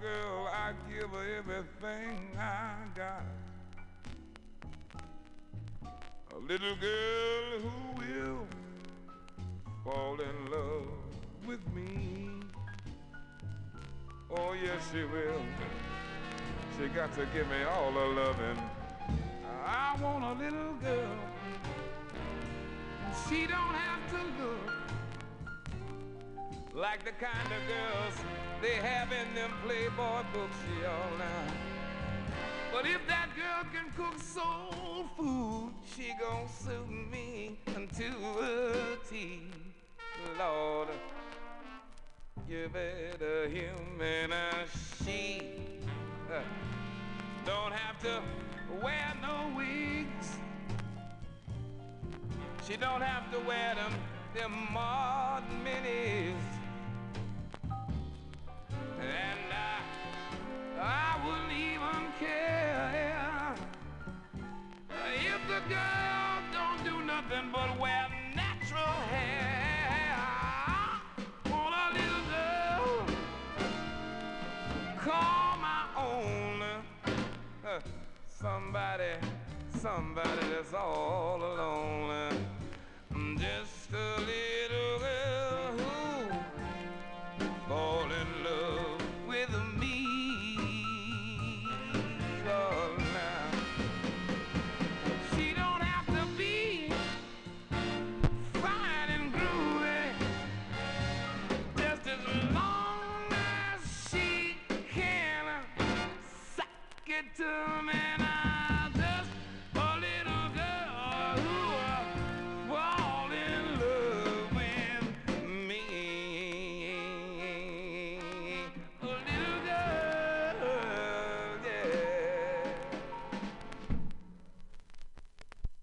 Girl, I give her everything I got. A little girl who will fall in love with me. Oh, yes, she will. She got to give me all her loving. I want a little girl. She don't have to look like the kind of girls they have in them Playboy books, y'all now. But if that girl can cook soul food, she gon' suit me unto a T. Lord, you better a she. Uh, don't have to wear no wigs. She don't have to wear them, them modern minis. And I, I wouldn't even care if the girl don't do nothing but wear natural hair. Want a little girl, call my own. Uh, somebody, somebody that's all alone. Just a little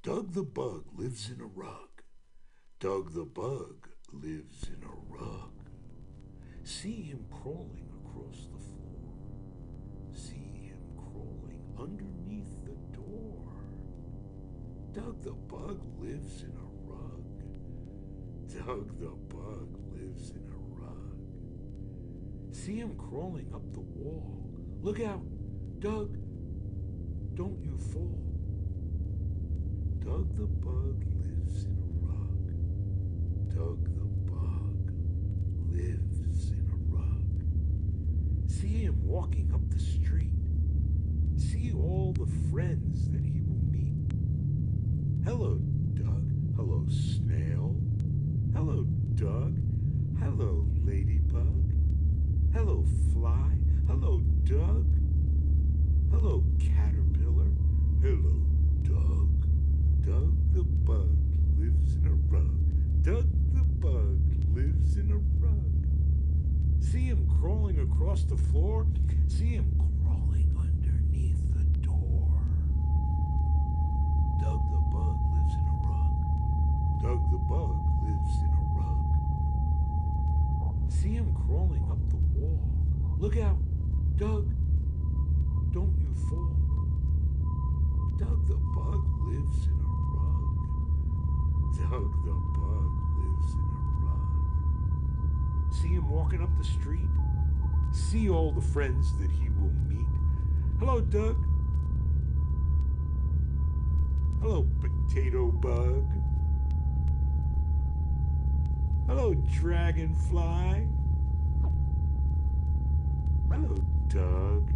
Doug the Bug lives in a rug. Doug the Bug lives in a rug. See him crawling Doug the Bug lives in a rug. Doug the Bug lives in a rug. See him crawling up the wall. Look out, Doug. Don't you fall. Doug the bug lives in a rug. Doug the bug lives in a rug. See him walking up the street. See all the friends that he. Hello, Doug. Hello, Snail. Hello, Doug. Hello, Ladybug. Hello, Fly. Hello, Doug. Hello, Caterpillar. Hello, Doug. Doug the bug lives in a rug. Doug the bug lives in a rug. See him crawling across the floor. See him Look out, Doug. Don't you fall. Doug the bug lives in a rug. Doug the bug lives in a rug. See him walking up the street. See all the friends that he will meet. Hello, Doug. Hello, potato bug. Hello, dragonfly. Hello, Doug.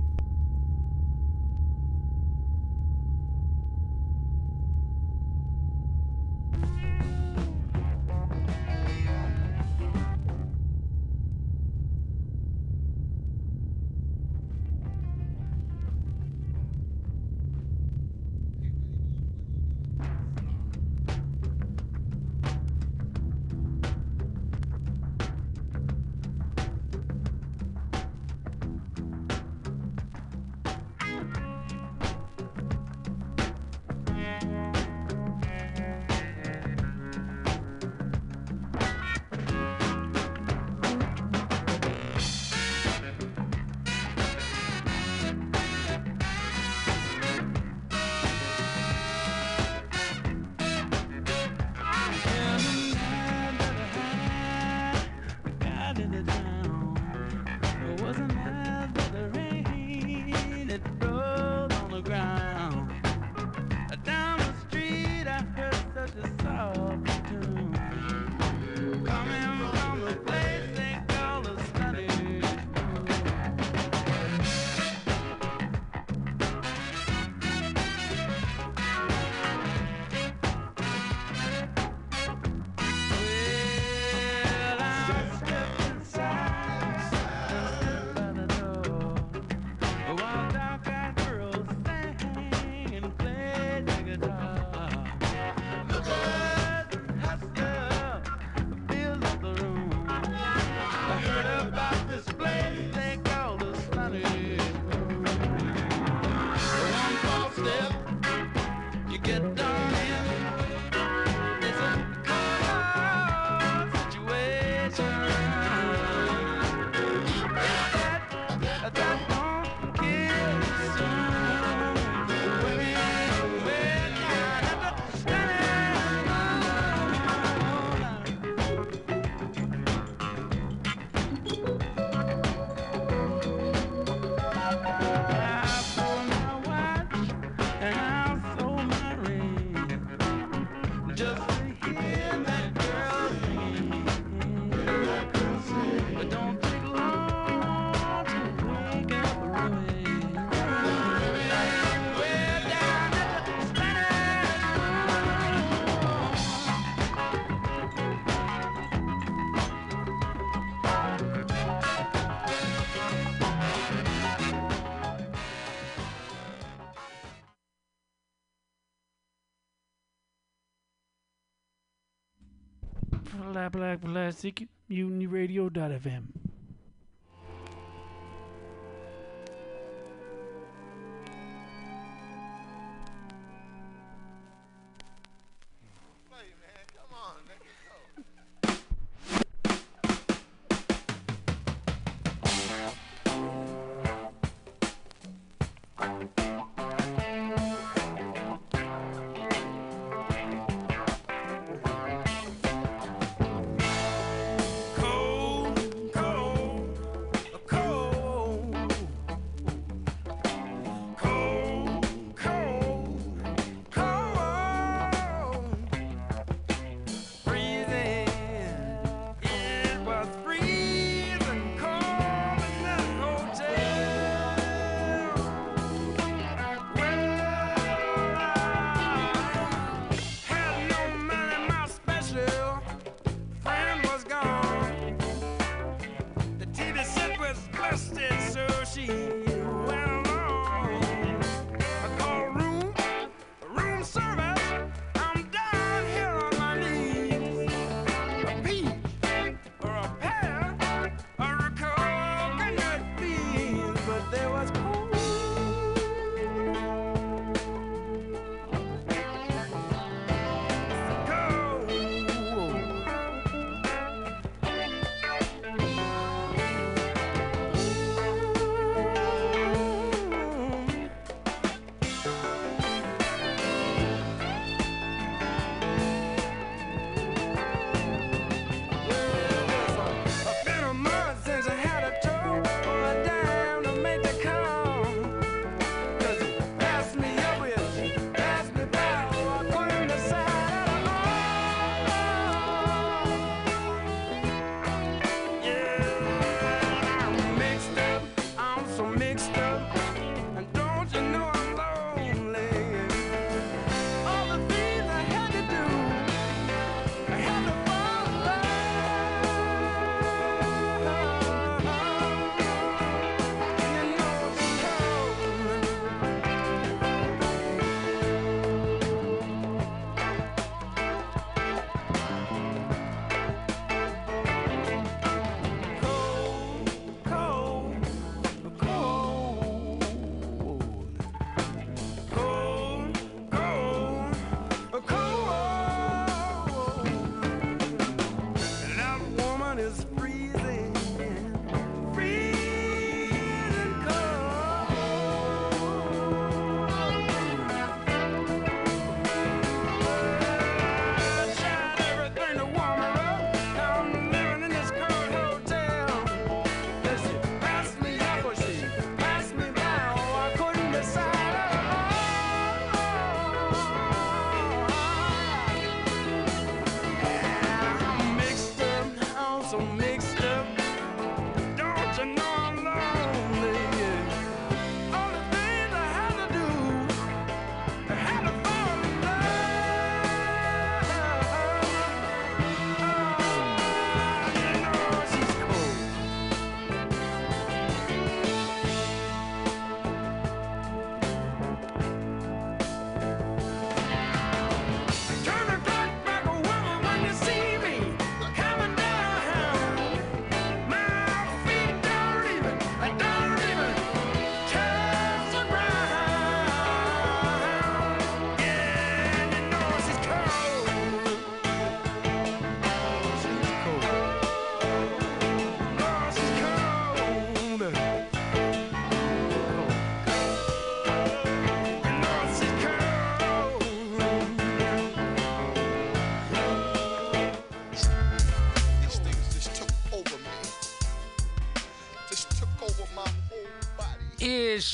Black Plastic. Cold,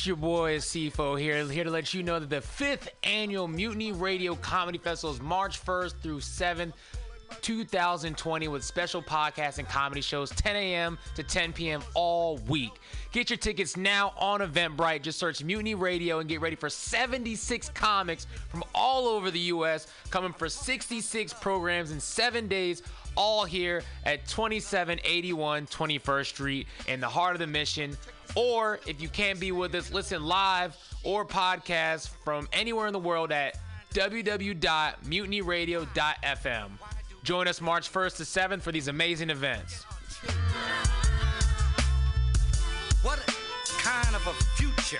Your boy CFO here, here to let you know that the fifth annual Mutiny Radio Comedy Festival is March 1st through 7th, 2020, with special podcasts and comedy shows 10 a.m. to 10 p.m. all week. Get your tickets now on Eventbrite. Just search Mutiny Radio and get ready for 76 comics from all over the U.S. coming for 66 programs in seven days, all here at 2781 21st Street in the heart of the mission. Or if you can't be with us, listen live or podcast from anywhere in the world at www.mutinyradio.fm. Join us March 1st to 7th for these amazing events. What kind of a future?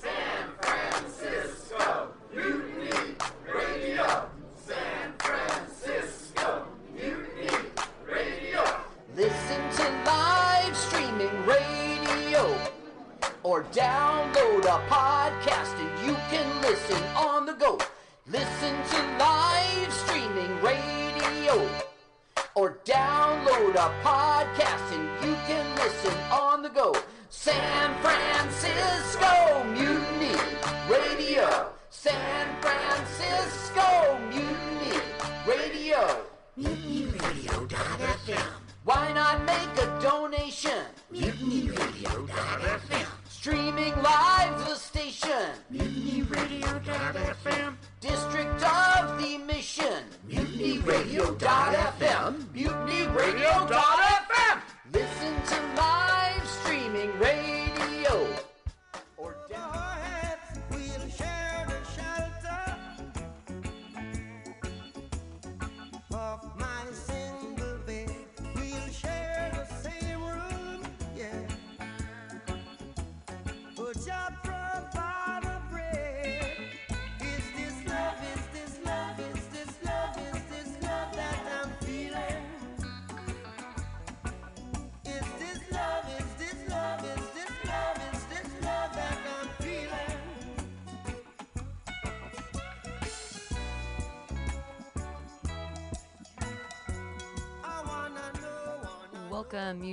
San Francisco Mutiny Radio. San Francisco Mutiny Radio. Listen to live streaming radio or download a podcast and you can listen on the go. Listen to live streaming radio or download a podcast and the go. San Francisco Mutiny Radio. San Francisco Mutiny Radio. MutinyRadio.fm. Why not make a donation? MutinyRadio.fm. Streaming live the station. MutinyRadio.fm. District of the Mission. MutinyRadio.fm. MutinyRadio.fm. Listen to live streaming radio. Welcome, you